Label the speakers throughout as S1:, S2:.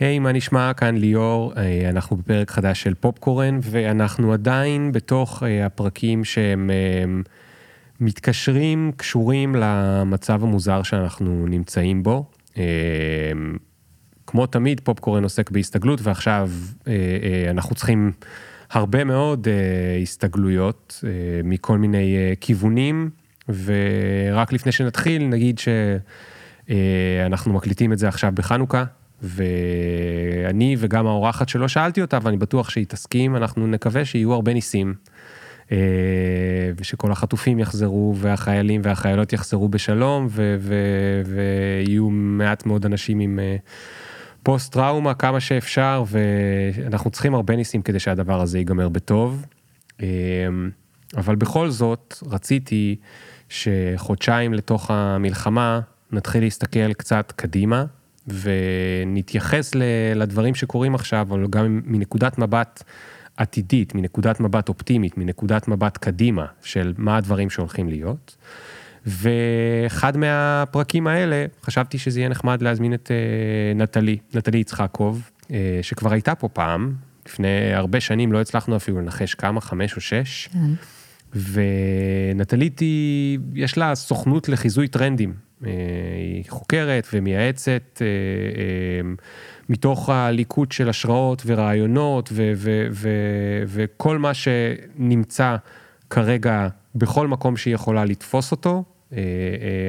S1: היי, מה נשמע? כאן ליאור, אה, אנחנו בפרק חדש של פופקורן, ואנחנו עדיין בתוך אה, הפרקים שהם אה, מתקשרים, קשורים למצב המוזר שאנחנו נמצאים בו. כמו תמיד, פופקורן עוסק בהסתגלות, ועכשיו אנחנו צריכים הרבה מאוד הסתגלויות מכל מיני כיוונים, ורק לפני שנתחיל, נגיד שאנחנו מקליטים את זה עכשיו בחנוכה. ואני וגם האורחת שלא שאלתי אותה, ואני בטוח שהיא תסכים, אנחנו נקווה שיהיו הרבה ניסים. אה, ושכל החטופים יחזרו, והחיילים והחיילות יחזרו בשלום, ויהיו מעט מאוד אנשים עם אה, פוסט טראומה כמה שאפשר, ואנחנו צריכים הרבה ניסים כדי שהדבר הזה ייגמר בטוב. אה, אבל בכל זאת, רציתי שחודשיים לתוך המלחמה נתחיל להסתכל קצת קדימה, ונתייחס לדברים שקורים עכשיו, אבל גם מנקודת מבט עתידית, מנקודת מבט אופטימית, מנקודת מבט קדימה של מה הדברים שהולכים להיות. ואחד מהפרקים האלה, חשבתי שזה יהיה נחמד להזמין את אה, נטלי, נטלי יצחקוב, אה, שכבר הייתה פה פעם, לפני הרבה שנים, לא הצלחנו אפילו לנחש כמה, חמש או שש. כן. ונטלית היא, יש לה סוכנות לחיזוי טרנדים. אה, היא חוקרת ומייעצת אה, אה, מתוך הליקוט של השראות ורעיונות וכל מה שנמצא כרגע בכל מקום שהיא יכולה לתפוס אותו.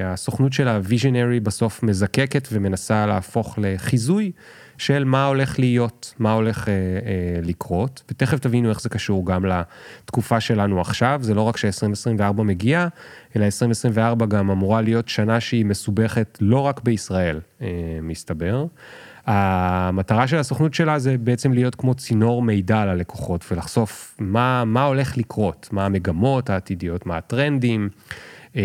S1: הסוכנות של הוויז'נרי בסוף מזקקת ומנסה להפוך לחיזוי של מה הולך להיות, מה הולך אה, אה, לקרות, ותכף תבינו איך זה קשור גם לתקופה שלנו עכשיו, זה לא רק ש-2024 מגיע, אלא 2024 גם אמורה להיות שנה שהיא מסובכת לא רק בישראל, אה, מסתבר. המטרה של הסוכנות שלה זה בעצם להיות כמו צינור מידע ללקוחות ולחשוף מה, מה הולך לקרות, מה המגמות העתידיות, מה הטרנדים. אה,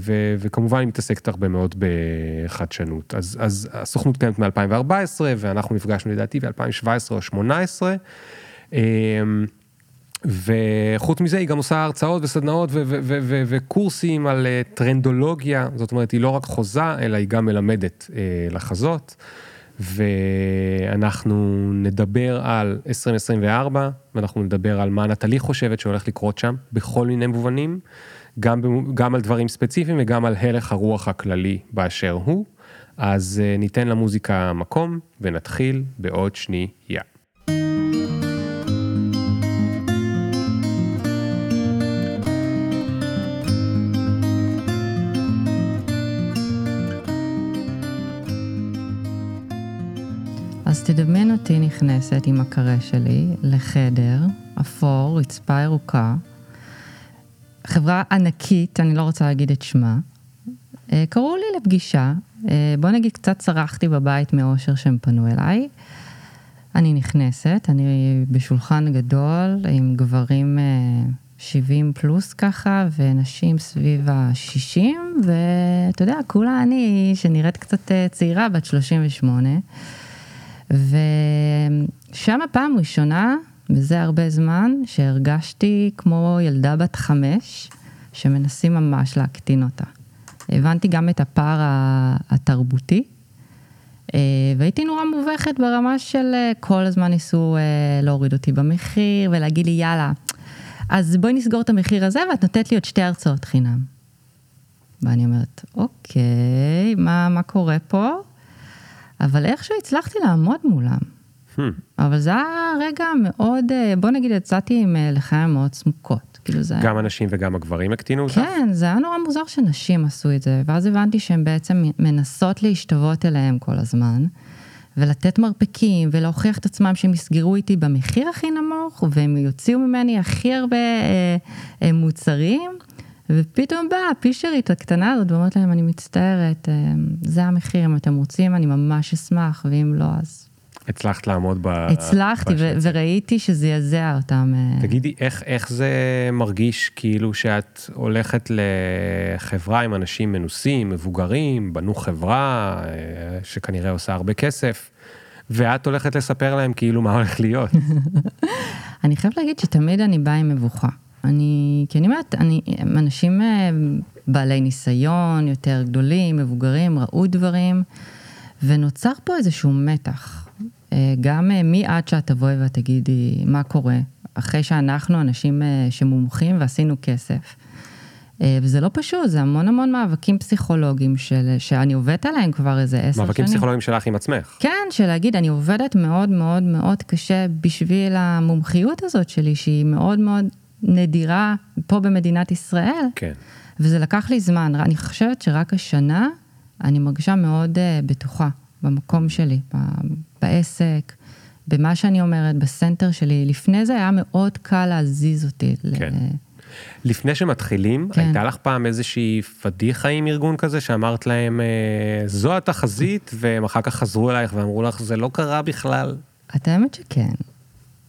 S1: ו- וכמובן היא מתעסקת הרבה מאוד בחדשנות. אז, אז הסוכנות קיימת מ-2014, ואנחנו נפגשנו לדעתי ב-2017 או 2018. אה, וחוץ מזה היא גם עושה הרצאות וסדנאות וקורסים על אה, טרנדולוגיה, זאת אומרת היא לא רק חוזה, אלא היא גם מלמדת לחזות. ואנחנו נדבר על 2024, ואנחנו נדבר על מה נטלי חושבת שהולך לקרות שם, בכל מיני מובנים. גם, גם על דברים ספציפיים וגם על הלך הרוח הכללי באשר הוא. אז uh, ניתן למוזיקה מקום ונתחיל בעוד שנייה.
S2: אז תדמיין אותי נכנסת עם הקרה שלי לחדר אפור, רצפה ירוקה, חברה ענקית, אני לא רוצה להגיד את שמה, אה, קראו לי לפגישה, אה, בוא נגיד קצת צרחתי בבית מאושר שהם פנו אליי. אני נכנסת, אני בשולחן גדול עם גברים 70 אה, פלוס ככה, ונשים סביב ה-60, ואתה יודע, כולה אני, שנראית קצת צעירה, בת 38. ושם הפעם ראשונה וזה הרבה זמן שהרגשתי כמו ילדה בת חמש, שמנסים ממש להקטין אותה. הבנתי גם את הפער התרבותי, אה, והייתי נורא מובכת ברמה של אה, כל הזמן ניסו אה, להוריד אותי במחיר ולהגיד לי, יאללה, אז בואי נסגור את המחיר הזה ואת נותנת לי עוד שתי הרצאות חינם. ואני אומרת, אוקיי, מה, מה קורה פה? אבל איכשהו הצלחתי לעמוד מולם. Hmm. אבל זה היה רגע מאוד, אה, בוא נגיד, יצאתי עם אה, לחיים מאוד סמוקות. כאילו זה
S1: גם הנשים וגם הגברים הקטינו אותך?
S2: כן, זה היה נורא מוזר שנשים עשו את זה, ואז הבנתי שהן בעצם מנסות להשתוות אליהם כל הזמן, ולתת מרפקים, ולהוכיח את עצמם שהם יסגרו איתי במחיר הכי נמוך, והם יוציאו ממני הכי הרבה אה, אה, מוצרים, ופתאום באה הפישרית הקטנה הזאת ואומרת להם, אני מצטערת, אה, זה המחיר, אם אתם רוצים, אני ממש אשמח, ואם לא, אז
S1: הצלחת לעמוד ב...
S2: הצלחתי, ו- וראיתי שזה יזע אותם.
S1: אה. תגידי, איך, איך זה מרגיש כאילו שאת הולכת לחברה עם אנשים מנוסים, מבוגרים, בנו חברה, אה, שכנראה עושה הרבה כסף, ואת הולכת לספר להם כאילו מה הולך להיות?
S2: אני חייבת להגיד שתמיד אני באה עם מבוכה. אני, כי אני אומרת, אני, אנשים אה, בעלי ניסיון, יותר גדולים, מבוגרים, ראו דברים, ונוצר פה איזשהו מתח. אה, גם אה, מי עד שאת תבואי ואת תגידי מה קורה, אחרי שאנחנו אנשים אה, שמומחים ועשינו כסף. וזה לא פשוט, זה המון המון מאבקים פסיכולוגיים של, שאני עובדת עליהם כבר איזה עשר שנים.
S1: מאבקים פסיכולוגיים שלך עם עצמך.
S2: כן, של להגיד, אני עובדת מאוד מאוד מאוד קשה בשביל המומחיות הזאת שלי, שהיא מאוד מאוד נדירה פה במדינת ישראל.
S1: כן.
S2: וזה לקח לי זמן, אני חושבת שרק השנה אני מרגישה מאוד uh, בטוחה במקום שלי, בעסק, במה שאני אומרת, בסנטר שלי. לפני זה היה מאוד קל להזיז אותי.
S1: כן.
S2: ל-
S1: לפני שמתחילים,
S2: כן.
S1: הייתה לך פעם איזושהי פדיחה עם ארגון כזה, שאמרת להם, אה, זו התחזית, והם אחר כך חזרו אלייך ואמרו לך, זה לא קרה בכלל.
S2: את האמת שכן.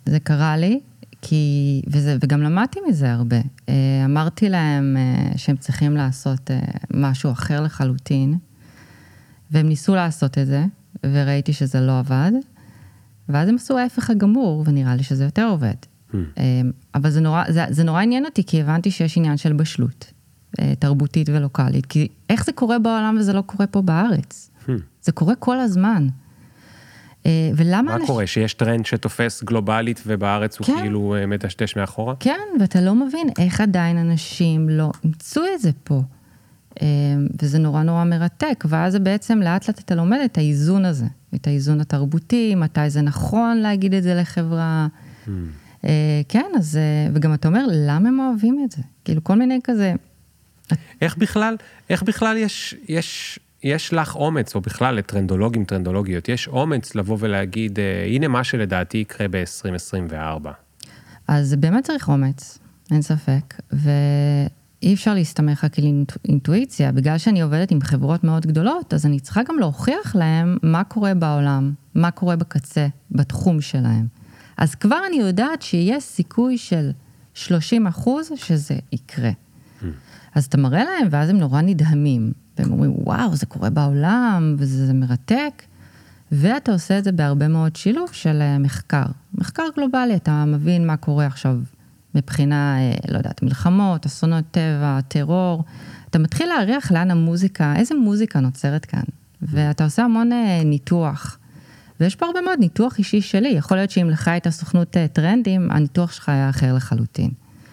S2: זה קרה לי, כי, וזה, וגם למדתי מזה הרבה. אה, אמרתי להם אה, שהם צריכים לעשות משהו אחר לחלוטין, והם ניסו לעשות את זה, וראיתי שזה לא עבד, ואז הם עשו ההפך הגמור, ונראה לי שזה יותר עובד.
S1: Hmm.
S2: אה, אבל זה נורא, זה, זה נורא עניין אותי, כי הבנתי שיש עניין של בשלות, אה, תרבותית ולוקאלית. כי איך זה קורה בעולם וזה לא קורה פה בארץ?
S1: Hmm.
S2: זה קורה כל הזמן. אה, ולמה
S1: מה
S2: אנשים...
S1: קורה? שיש טרנד שתופס גלובלית ובארץ הוא
S2: כן.
S1: כאילו אה, מדשדש מאחורה?
S2: כן, ואתה לא מבין איך עדיין אנשים לא אימצו את זה פה. אה, וזה נורא נורא מרתק, ואז בעצם לאט לאט אתה לומד את האיזון הזה, את האיזון התרבותי, מתי זה נכון להגיד את זה לחברה. אה, כן, אז, אה, וגם אתה אומר, למה הם אוהבים את זה? כאילו, כל מיני כזה,
S1: איך בכלל, איך בכלל יש, יש, יש לך אומץ, או בכלל לטרנדולוגים, טרנדולוגיות, יש אומץ לבוא ולהגיד, הנה מה שלדעתי יקרה ב-2024.
S2: אז באמת צריך אומץ, אין ספק, ואי אפשר להסתמך רק על אינטו- אינטואיציה, בגלל שאני עובדת עם חברות מאוד גדולות, אז אני צריכה גם להוכיח להם מה קורה בעולם, מה קורה בקצה, בתחום שלהם. אז כבר אני יודעת שיש סיכוי של 30 אחוז שזה יקרה. אז אתה מראה להם, ואז הם נורא נדהמים, והם אומרים, וואו, זה קורה בעולם, וזה זה מרתק. ואתה עושה את זה בהרבה מאוד שילוב של אה, מחקר. מחקר גלובלי, אתה מבין מה קורה עכשיו מבחינה, אה, לא יודעת, מלחמות, אסונות טבע, טרור. אתה מתחיל להריח לאן המוזיקה, איזה מוזיקה נוצרת כאן. ואתה עושה המון אה, ניתוח. ויש פה הרבה מאוד ניתוח אישי שלי. יכול להיות שאם לך הייתה סוכנות אה, טרנדים, הניתוח שלך היה אחר לחלוטין.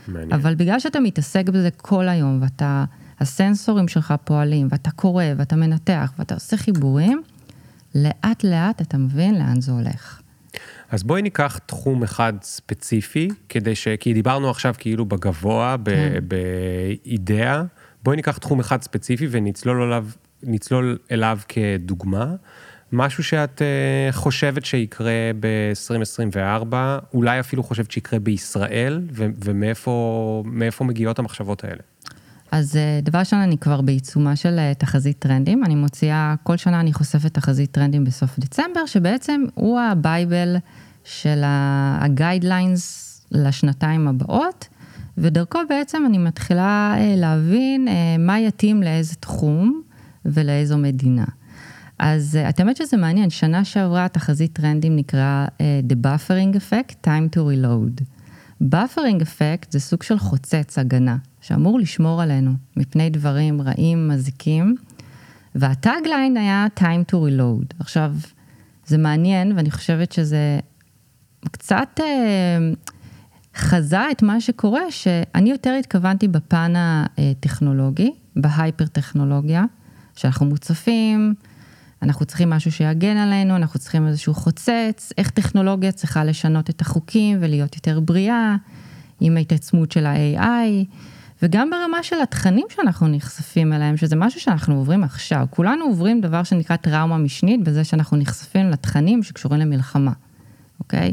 S1: מעניין.
S2: אבל בגלל שאתה מתעסק בזה כל היום, ואתה, הסנסורים שלך פועלים, ואתה קורא, ואתה מנתח, ואתה עושה חיבורים, לאט לאט אתה מבין לאן זה הולך.
S1: אז בואי ניקח תחום אחד ספציפי, כדי ש... כי דיברנו עכשיו כאילו בגבוה, ב...
S2: כן.
S1: באידאה, בואי ניקח תחום אחד ספציפי ונצלול אליו, נצלול אליו כדוגמה. משהו שאת uh, חושבת שיקרה ב-2024, אולי אפילו חושבת שיקרה בישראל, ו- ומאיפה מאיפה מגיעות המחשבות האלה?
S2: אז אה, דבר ראשון, אני כבר בעיצומה של אה, תחזית טרנדים. אני מוציאה, כל שנה אני חושפת תחזית טרנדים בסוף דצמבר, שבעצם הוא ה bible של ה guidelines לשנתיים הבאות, ודרכו בעצם אני מתחילה אה, להבין מה יתאים לאיזה תחום ולאיזו מדינה. אז את האמת שזה מעניין, שנה שעברה תחזית טרנדים נקרא The Buffering Effect, Time to Reload. Buffering Effect זה סוג של חוצץ הגנה, שאמור לשמור עלינו מפני דברים רעים, מזיקים, והטאגליין היה Time to Reload. עכשיו, זה מעניין, ואני חושבת שזה קצת אה, חזה את מה שקורה, שאני יותר התכוונתי בפן הטכנולוגי, בהייפר-טכנולוגיה, שאנחנו מוצפים, אנחנו צריכים משהו שיגן עלינו, אנחנו צריכים איזשהו חוצץ, איך טכנולוגיה צריכה לשנות את החוקים ולהיות יותר בריאה, עם ההתעצמות של ה-AI, וגם ברמה של התכנים שאנחנו נחשפים אליהם, שזה משהו שאנחנו עוברים עכשיו. כולנו עוברים דבר שנקרא טראומה משנית, בזה שאנחנו נחשפים לתכנים שקשורים למלחמה, אוקיי?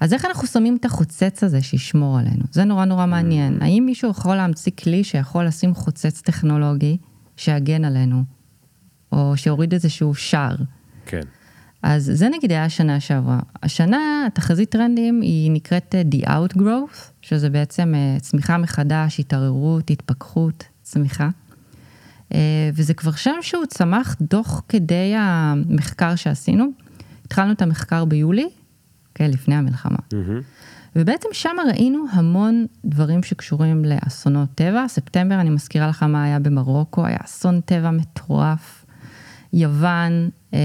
S2: אז איך אנחנו שמים את החוצץ הזה שישמור עלינו? זה נורא נורא מעניין. האם מישהו יכול להמציא כלי שיכול לשים חוצץ טכנולוגי שיגן עלינו, או שיוריד איזשהו שער?
S1: כן.
S2: אז זה נגיד היה השנה שעברה. השנה, תחזית טרנדים היא נקראת אה, The Outgrowth, שזה בעצם אה, צמיחה מחדש, התערערות, התפכחות, צמיחה. אה, וזה כבר שם שהוא צמח תוך כדי המחקר שעשינו. התחלנו את המחקר ביולי, כן, לפני המלחמה.
S1: מהמם.
S2: ובעצם שם ראינו המון דברים שקשורים לאסונות טבע. ספטמבר, אני מזכירה לך מה היה במרוקו, היה אסון טבע מטורף. יוון, אה,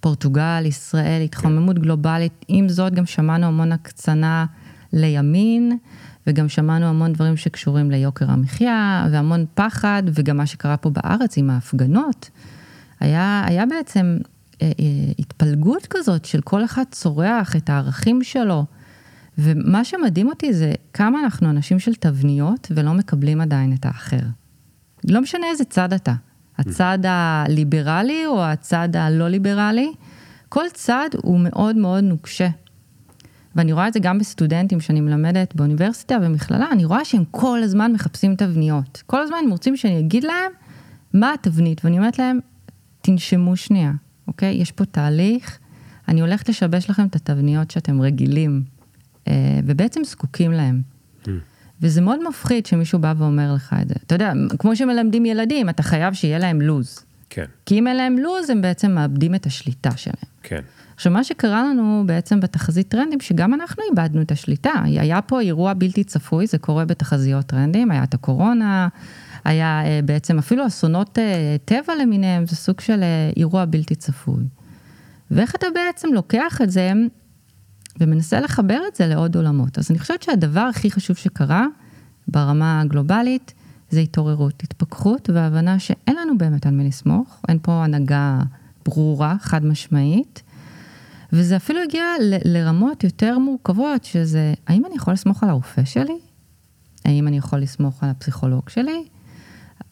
S2: פורטוגל, ישראל, התחממות גלובלית. עם זאת, גם שמענו המון הקצנה לימין, וגם שמענו המון דברים שקשורים ליוקר המחיה, והמון פחד, וגם מה שקרה פה בארץ עם ההפגנות. היה, היה בעצם אה, אה, התפלגות כזאת של כל אחד צורח את הערכים שלו. ומה שמדהים אותי זה כמה אנחנו אנשים של תבניות ולא מקבלים עדיין את האחר. לא משנה איזה צד אתה, הצד הליברלי או הצד הלא ליברלי, כל צד הוא מאוד מאוד נוקשה. ואני רואה את זה גם בסטודנטים שאני מלמדת באוניברסיטה ומכללה, אני רואה שהם כל הזמן מחפשים תבניות. כל הזמן הם רוצים שאני אגיד להם מה התבנית, ואני אומרת להם, תנשמו שנייה, אוקיי? יש פה תהליך, אני הולכת לשבש לכם את התבניות שאתם רגילים, אה, ובעצם זקוקים להם. Mm. וזה מאוד מפחיד שמישהו בא ואומר לך את זה. אתה יודע, כמו שמלמדים ילדים, אתה חייב שיהיה להם לוז.
S1: כן.
S2: כי אם אין להם לוז, הם בעצם מאבדים את השליטה שלהם.
S1: כן.
S2: עכשיו, מה שקרה לנו בעצם בתחזית טרנדים, שגם אנחנו איבדנו את השליטה. היה פה אירוע בלתי צפוי, זה קורה בתחזיות טרנדים, היה את הקורונה, היה אה, בעצם אפילו אסונות אה, טבע למיניהם, זה סוג של אה, אירוע בלתי צפוי. ואיך אתה בעצם לוקח את זה ומנסה לחבר את זה לעוד עולמות. אז אני חושבת שהדבר הכי חשוב שקרה ברמה הגלובלית, זה התעוררות, התפכחות והבנה שאין לנו באמת על מי לסמוך, אין פה הנהגה ברורה, חד משמעית. וזה אפילו הגיע ל- לרמות יותר מורכבות, שזה, האם אני יכול לסמוך על הרופא שלי? האם אני יכול לסמוך על הפסיכולוג שלי?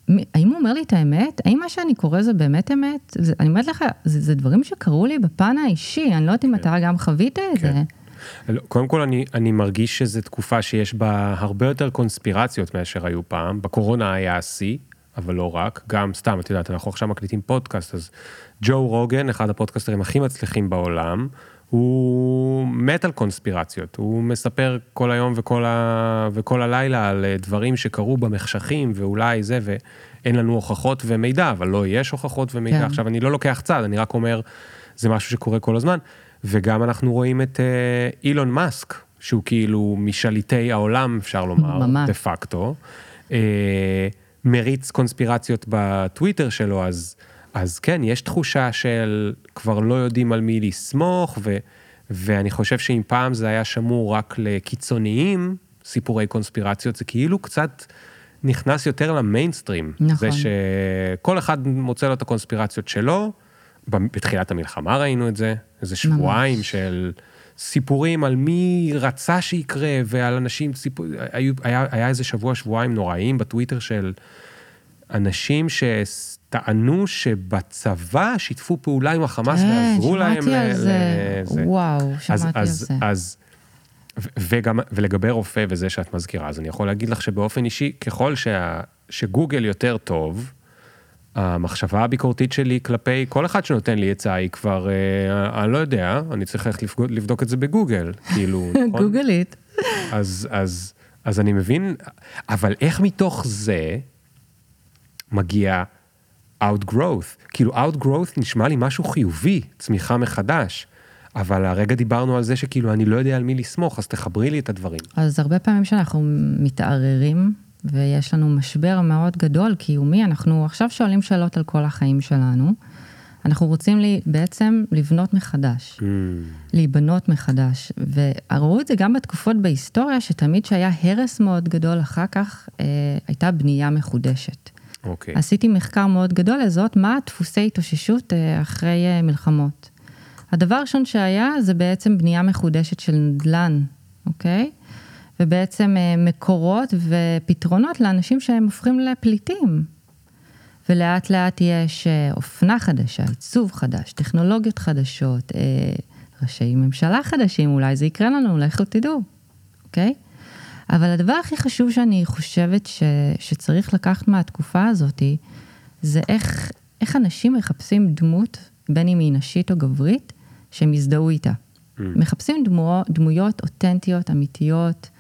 S2: האם הוא אומר לי את האמת? האם מה שאני קורא זה באמת אמת? זה, אני אומרת לך, זה, זה דברים שקרו לי בפן האישי, אני לא יודעת אם כן. אתה גם חווית את כן.
S1: זה. לא, קודם כל, אני, אני מרגיש שזו תקופה שיש בה הרבה יותר קונספירציות מאשר היו פעם. בקורונה היה השיא, אבל לא רק. גם סתם, את יודעת, אנחנו עכשיו מקליטים פודקאסט, אז ג'ו רוגן, אחד הפודקאסטרים הכי מצליחים בעולם, הוא מת על קונספירציות, הוא מספר כל היום וכל, ה... וכל הלילה על אה, דברים שקרו במחשכים ואולי זה, ואין לנו הוכחות ומידע, אבל לא יש הוכחות ומידע. כן. עכשיו, אני לא לוקח צד, אני רק אומר, זה משהו שקורה כל הזמן. וגם אנחנו רואים את אה, אילון מאסק, שהוא כאילו משליטי העולם, אפשר לומר, דה פקטו. אה, מריץ קונספירציות בטוויטר שלו, אז... אז כן, יש תחושה של כבר לא יודעים על מי לסמוך, ו, ואני חושב שאם פעם זה היה שמור רק לקיצוניים, סיפורי קונספירציות, זה כאילו קצת נכנס יותר למיינסטרים. נכון. זה שכל אחד מוצא לו את הקונספירציות שלו, בתחילת המלחמה ראינו את זה, איזה שבועיים ממש. של סיפורים על מי רצה שיקרה, ועל אנשים, סיפור, היה, היה, היה איזה שבוע, שבועיים נוראיים בטוויטר של אנשים ש... טענו שבצבא שיתפו פעולה עם החמאס
S2: אה,
S1: ועזרו להם.
S2: שמעתי על זה. וואו, שמעתי על זה.
S1: אז, וגם, ולגבי רופא וזה שאת מזכירה, אז אני יכול להגיד לך שבאופן אישי, ככל שה, שגוגל יותר טוב, המחשבה הביקורתית שלי כלפי כל אחד שנותן לי עצה היא כבר, אה, אני לא יודע, אני צריך ללכת לבדוק, לבדוק את זה בגוגל, כאילו,
S2: נכון? גוגלית.
S1: אז, אז, אז אני מבין, אבל איך מתוך זה מגיע outgrowth. כאילו outgrowth נשמע לי משהו חיובי, צמיחה מחדש. אבל הרגע דיברנו על זה שכאילו אני לא יודע על מי לסמוך, אז תחברי לי את הדברים.
S2: אז הרבה פעמים שאנחנו מתערערים, ויש לנו משבר מאוד גדול, קיומי, אנחנו עכשיו שואלים שאלות על כל החיים שלנו. אנחנו רוצים לי, בעצם לבנות מחדש, mm. להיבנות מחדש. וראו את זה גם בתקופות בהיסטוריה, שתמיד שהיה הרס מאוד גדול, אחר כך אה, הייתה בנייה מחודשת.
S1: אוקיי.
S2: עשיתי מחקר מאוד גדול לזאת, מה דפוסי התאוששות אה, אחרי אה, מלחמות. הדבר הראשון שהיה זה בעצם בנייה מחודשת של נדל"ן, אוקיי? ובעצם אה, מקורות ופתרונות לאנשים שהם הופכים לפליטים. ולאט לאט יש אופנה חדשה, עיצוב חדש, טכנולוגיות חדשות, ראשי ממשלה חדשים, אולי זה יקרה לנו, לכו תדעו, אוקיי? אבל הדבר הכי חשוב שאני חושבת ש, שצריך לקחת מהתקופה הזאת, זה איך, איך אנשים מחפשים דמות, בין אם היא נשית או גברית, שהם יזדהו איתה. Mm. מחפשים דמו, דמויות אותנטיות, אמיתיות,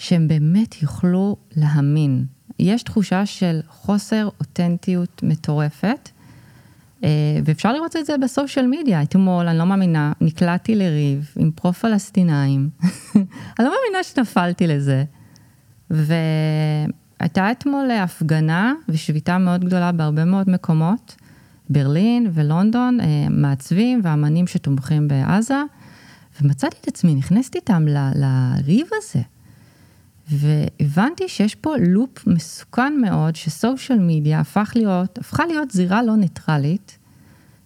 S2: שהם באמת יוכלו להאמין. יש תחושה של חוסר אותנטיות מטורפת, אה, ואפשר לראות את זה בסושיאל מדיה. אתמול, אני לא מאמינה, נקלעתי לריב עם פרו-פלסטינאים. אני לא מאמינה שנפלתי לזה. והייתה אתמול הפגנה ושביתה מאוד גדולה בהרבה מאוד מקומות ברלין ולונדון, אה, מעצבים ואמנים שתומכים בעזה, ומצאתי את עצמי נכנסת איתם לריב הזה. והבנתי שיש פה לופ מסוכן מאוד, שסושיאל מדיה הפך להיות, הפכה להיות זירה לא ניטרלית,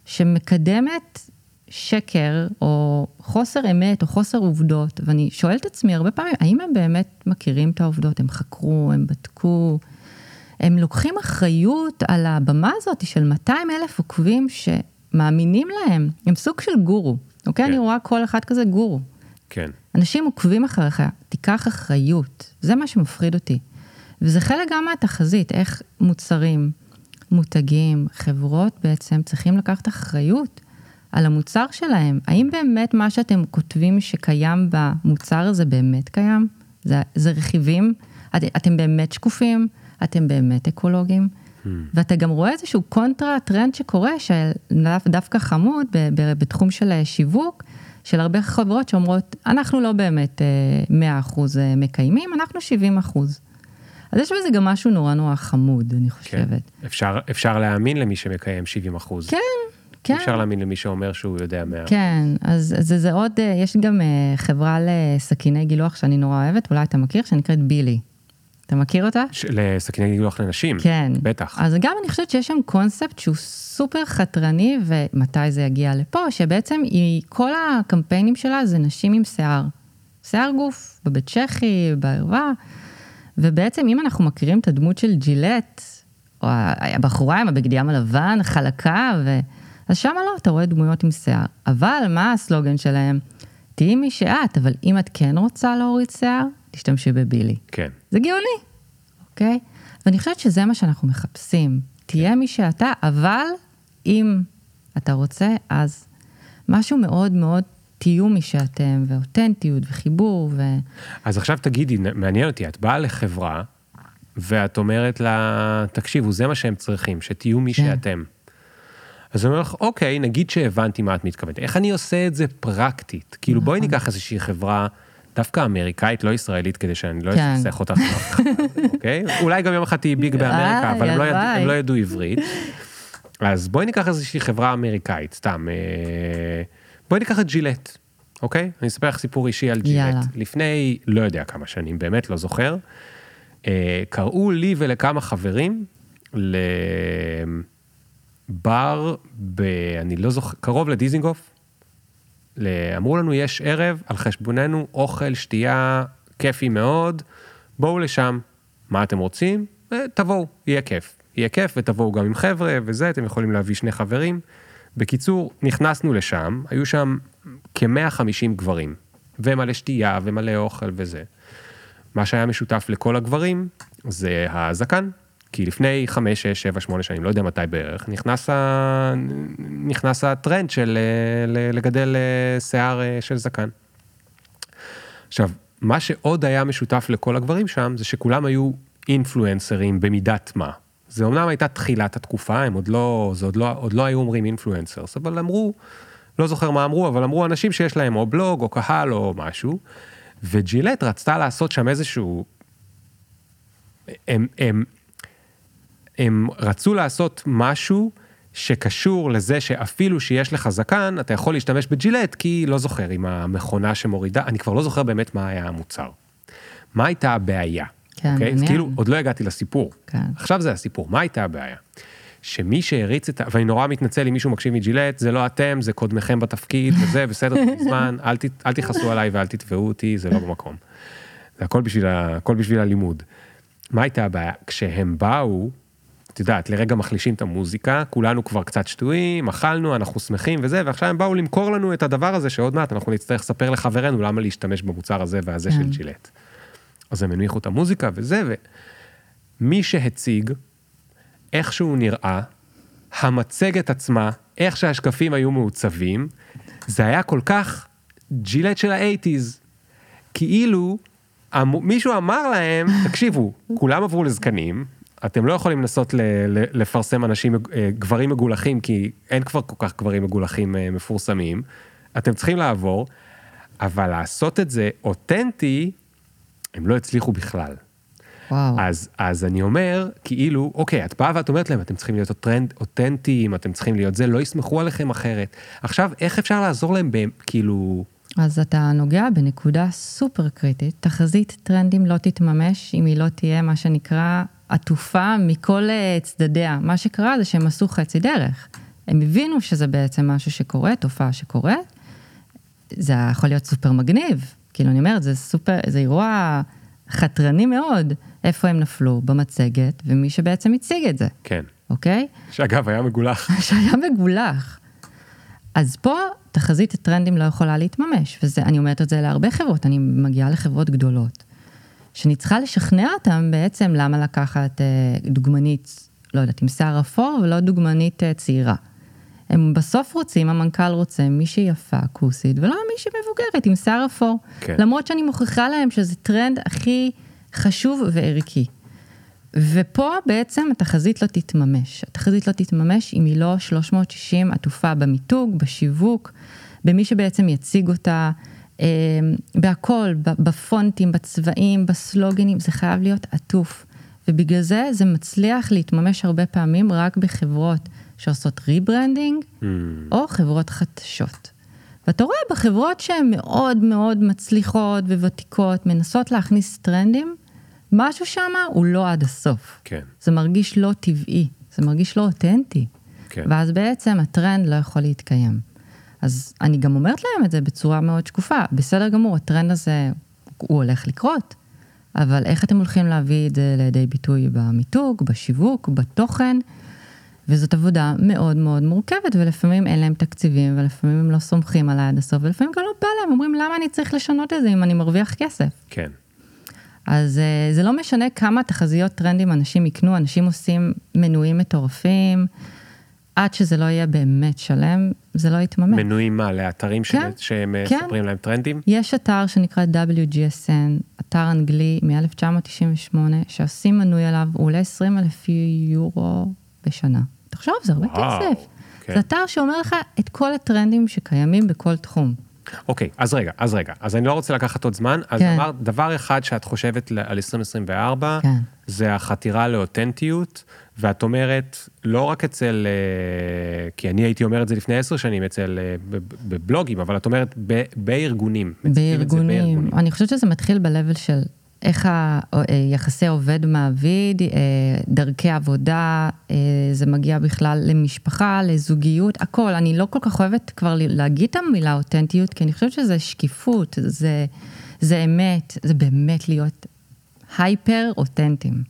S2: שמקדמת שקר, או חוסר אמת, או חוסר עובדות, ואני שואלת את עצמי הרבה פעמים, האם הם באמת מכירים את העובדות? הם חקרו, הם בדקו, הם לוקחים אחריות על הבמה הזאת של 200 אלף עוקבים שמאמינים להם, הם סוג של גורו, אוקיי?
S1: כן.
S2: אני רואה כל אחד כזה גורו.
S1: כן.
S2: אנשים עוקבים אחריך, תיקח אחריות, זה מה שמפחיד אותי. וזה חלק גם מהתחזית, איך מוצרים, מותגים, חברות בעצם צריכים לקחת אחריות על המוצר שלהם. האם באמת מה שאתם כותבים שקיים במוצר הזה באמת קיים? זה, זה רכיבים? את, אתם באמת שקופים? אתם באמת אקולוגיים?
S1: הממ.
S2: ואתה גם רואה איזשהו counter trend שקורה, שדווקא חמוד ב- ב- בתחום של שיווק, של הרבה חברות שאומרות, אנחנו לא באמת אה, 100% אה, מקיימים, אנחנו 70%. אז יש בזה גם משהו נורא נורא חמוד, אני
S1: כן.
S2: חושבת.
S1: אפשר, אפשר להאמין למי שמקיים 70 אחוז.
S2: כן, כן.
S1: אפשר להאמין למי שאומר שהוא יודע 100.
S2: כן, אז זה, זה עוד, אה, יש גם אה, חברה לסכיני גילוח שאני נורא אוהבת, אולי אתה מכיר, שנקראת בילי. אתה מכיר אותה?
S1: ש- לסכיני גילוח לנשים.
S2: כן.
S1: בטח.
S2: אז גם אני חושבת שיש שם קונספט שהוא סופר חתרני, ומתי זה יגיע לפה, שבעצם היא, כל הקמפיינים שלה זה נשים עם שיער. שיער גוף, בבית צ'כי, בערווה, ובעצם אם אנחנו מכירים את הדמות של ג'ילט, או הבחורה עם הבגד ים הלבן, חלקה, ו... אז שמה לא, אתה רואה דמויות עם שיער. אבל מה הסלוגן שלהם? תהיי מי שאת, אבל אם את כן רוצה להוריד שיער, תשתמשי בבילי.
S1: כן.
S2: זה גאוני, אוקיי? ואני חושבת שזה מה שאנחנו מחפשים. תהיה מי שאתה, אבל אם אתה רוצה, אז משהו מאוד מאוד, תהיו מי שאתם, ואותנטיות, וחיבור, ו...
S1: אז עכשיו תגידי, מעניין אותי, את באה לחברה, ואת אומרת לה, תקשיבו, זה מה שהם צריכים, שתהיו מי
S2: כן.
S1: שאתם. אז אני אומר לך, אוקיי, נגיד שהבנתי מה את מתכוונת. איך אני עושה את זה פרקטית? כאילו, בואי
S2: נכון.
S1: ניקח איזושהי חברה, דווקא אמריקאית, לא ישראלית, כדי שאני לא
S2: כן.
S1: אסכסך אותך אף אחד, אוקיי? אולי גם יום אחד תהיי ביג באמריקה, אבל הם לא ידעו-
S2: הלוואי.
S1: הם לא ידעו עברית. אז בואי ניקח איזושהי חברה אמריקאית, סתם. אה, בואי ניקח את ג'ילט, אוקיי? אני אספר לך סיפור אישי על ג'ילט.
S2: יאללה.
S1: לפני, לא יודע כמה שנים, באמת לא זוכר, אה, קראו לי ולכמה חברים לבר, ב... אני לא זוכר, קרוב לדיזינגוף. אמרו לנו, יש ערב על חשבוננו, אוכל, שתייה, כיפי מאוד, בואו לשם. מה אתם רוצים? אה, תבואו, יהיה כיף. יהיה כיף ותבואו גם עם חבר'ה וזה, אתם יכולים להביא שני חברים. בקיצור, נכנסנו לשם, היו שם כ-150 גברים, ומלא שתייה ומלא אוכל וזה. מה שהיה משותף לכל הגברים זה הזקן, כי לפני 5, 6, 7, 8 שנים, לא יודע מתי בערך, נכנס, ה... נכנס הטרנד של אה, לגדל אה, שיער אה, של זקן. עכשיו, מה שעוד היה משותף לכל הגברים שם, זה שכולם היו אינפלואנסרים במידת מה. זה אמנם הייתה תחילת התקופה, הם עוד לא, זה עוד לא, עוד לא היו אומרים אינפלואנסרס, אבל אמרו, לא זוכר מה אמרו, אבל אמרו אנשים שיש להם או בלוג או קהל או משהו, וג'ילט רצתה לעשות שם איזשהו... הם, הם, הם רצו לעשות משהו שקשור לזה שאפילו שיש לך זקן, אתה יכול להשתמש בג'ילט, כי לא זוכר עם המכונה שמורידה, אני כבר לא זוכר באמת מה היה המוצר. מה הייתה הבעיה?
S2: כן,
S1: אוקיי? אז
S2: מעניין.
S1: כאילו, עוד לא הגעתי לסיפור.
S2: כן.
S1: עכשיו זה הסיפור, מה הייתה הבעיה? שמי שהריץ את ה... ואני נורא מתנצל אם מישהו מקשיב מג'ילט, זה לא אתם, זה קודמכם בתפקיד, וזה בסדר, מזמן, אל, ת, אל תכעסו עליי ואל תתבעו אותי, זה לא במקום. זה הכל בשביל, ה, הכל בשביל הלימוד. מה הייתה הבעיה? כשהם באו, את יודעת, לרגע מחלישים את המוזיקה, כולנו כבר קצת שטויים, אכלנו, אנחנו שמחים וזה, ועכשיו הם באו למכור לנו את הדבר הזה, שעוד מעט אנחנו נצטרך לספר לחברינו למה להשתמש במוצר הזה והזה. של ג'ילט. אז הם הנמיכו את המוזיקה וזה, ומי שהציג, איך שהוא נראה, המצגת עצמה, איך שהשקפים היו מעוצבים, זה היה כל כך ג'ילט של ה eighties. כאילו, מישהו אמר להם, תקשיבו, כולם עברו לזקנים, אתם לא יכולים לנסות לפרסם אנשים, אה, גברים מגולחים, כי אין כבר כל כך גברים מגולחים אה, מפורסמים, אתם צריכים לעבור, אבל לעשות את זה אותנטי, הם לא הצליחו בכלל.
S2: וואו.
S1: אז, אז אני אומר, כאילו, אוקיי, את באה ואת אומרת להם, אתם צריכים להיות טרנד, אותנטיים, אתם צריכים להיות זה, לא יסמכו עליכם אחרת. עכשיו, איך אפשר לעזור להם, ב, כאילו...
S2: אז אתה נוגע בנקודה סופר קריטית. תחזית טרנדים לא תתממש אם היא לא תהיה מה שנקרא עטופה מכל אה, צדדיה. מה שקרה זה שהם עשו חצי דרך. הם הבינו שזה בעצם משהו שקורה, תופעה שקורית. זה יכול להיות סופר מגניב. כאילו, אני אומרת, זה סופר, זה אירוע חתרני מאוד. איפה הם נפלו? במצגת, ומי שבעצם הציג את זה,
S1: כן.
S2: אוקיי?
S1: שאגב, היה מגולח.
S2: שהיה מגולח. אז פה תחזית הטרנדים לא יכולה להתממש, ואני אומרת את זה להרבה חברות, אני מגיעה לחברות גדולות, שאני צריכה לשכנע אותם בעצם למה לקחת אה, דוגמנית, לא יודעת, עם שיער אפור ולא דוגמנית אה, צעירה. הם בסוף רוצים, המנכ"ל רוצה מישהי יפה, כוסית, ולא מישהי מבוגרת עם שיער אפור.
S1: כן.
S2: למרות שאני מוכיחה להם שזה טרנד הכי חשוב וערכי. ופה בעצם התחזית לא תתממש. התחזית לא תתממש אם היא לא 360 עטופה במיתוג, בשיווק, במי שבעצם יציג אותה, בהכל, בפונטים, בצבעים, בסלוגנים, זה חייב להיות עטוף. ובגלל זה זה מצליח להתממש הרבה פעמים רק בחברות שעושות rebranding,
S1: ממ,
S2: או חברות חדשות. ואתה רואה בחברות שהן מאוד מאוד מצליחות וותיקות, מנסות להכניס טרנדים, משהו שם הוא לא עד הסוף.
S1: כן,
S2: זה מרגיש לא טבעי, זה מרגיש לא אותנטי.
S1: כן.
S2: ואז בעצם הטרנד לא יכול להתקיים. אז אני גם אומרת להם את זה בצורה מאוד שקופה, בסדר גמור, הטרנד הזה, הוא הולך לקרות, אבל איך אתם הולכים להביא את זה לידי ביטוי במיתוג, בשיווק, בתוכן, וזאת עבודה מאוד מאוד מורכבת, ולפעמים אין להם תקציבים, ולפעמים הם לא סומכים עליי עד הסוף, ולפעמים גם לא בא להם, אומרים למה אני צריך לשנות את זה אם אני מרוויח כסף.
S1: כן.
S2: אז אה, זה לא משנה כמה תחזיות טרנדים אנשים יקנו, אנשים עושים מנויים מטורפים, עד שזה לא יהיה באמת שלם, זה לא יתממש.
S1: מנויים מה, לאתרים ש-
S2: כן,
S1: שהם אה,
S2: כן.
S1: מספרים להם טרנדים?
S2: יש אתר שנקרא WGSN, אתר אנגלי מ-1998, שעושים מנוי עליו, הוא עולה 20 אלף יורו בשנה. תחשוב, זה הרבה
S1: וואו,
S2: כסף.
S1: כן.
S2: זה אתר שאומר לך את כל הטרנדים שקיימים בכל תחום.
S1: אוקיי, אז רגע, אז רגע. אז אני לא רוצה לקחת עוד זמן. אז
S2: כן.
S1: אמרת, דבר אחד שאת חושבת על 2024,
S2: כן.
S1: זה החתירה לאותנטיות, ואת אומרת, לא רק אצל, אה, כי אני הייתי אומר את זה לפני עשר שנים, אצל, אה, ב- ב- בבלוגים, אבל את אומרת ב- בארגונים. זה
S2: בארגונים, אני חושבת שזה מתחיל ב-level של איך היחסי עובד מעביד, אה, דרכי עבודה, אה, זה מגיע בכלל למשפחה, לזוגיות, הכל. אני לא כל כך אוהבת כבר להגיד את המילה אותנטיות, כי אני חושבת שזה שקיפות, זה, זה אמת, זה באמת להיות הייפר אותנטיים,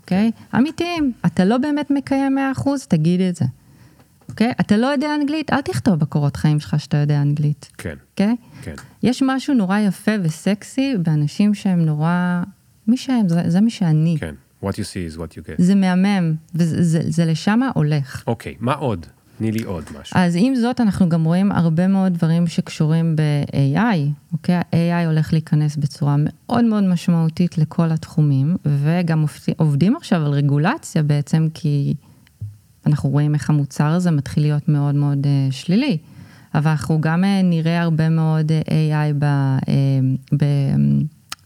S2: אוקיי? אמיתיים. אתה לא באמת מקיים 100%, תגיד את זה. אוקיי? אתה לא יודע אנגלית, אל תכתוב בקורות חיים שלך שאתה יודע אנגלית.
S1: כן,
S2: אוקיי?
S1: כן.
S2: יש משהו נורא יפה וסקסי באנשים שהם נורא... מי שהם, זה, זה מי שאני.
S1: כן. What you see is what you get.
S2: זה מהמם, וזה זה, זה לשם הולך.
S1: אוקיי, מה עוד? תני לי עוד משהו.
S2: אז עם זאת, אנחנו גם רואים הרבה מאוד דברים שקשורים ב-AI, אוקיי? ה-AI הולך להיכנס בצורה מאוד מאוד משמעותית לכל התחומים, וגם עובדים עכשיו על רגולציה בעצם, כי אנחנו רואים איך המוצר הזה מתחיל להיות מאוד מאוד uh, שלילי. אבל אנחנו גם uh, נראה הרבה מאוד uh, AI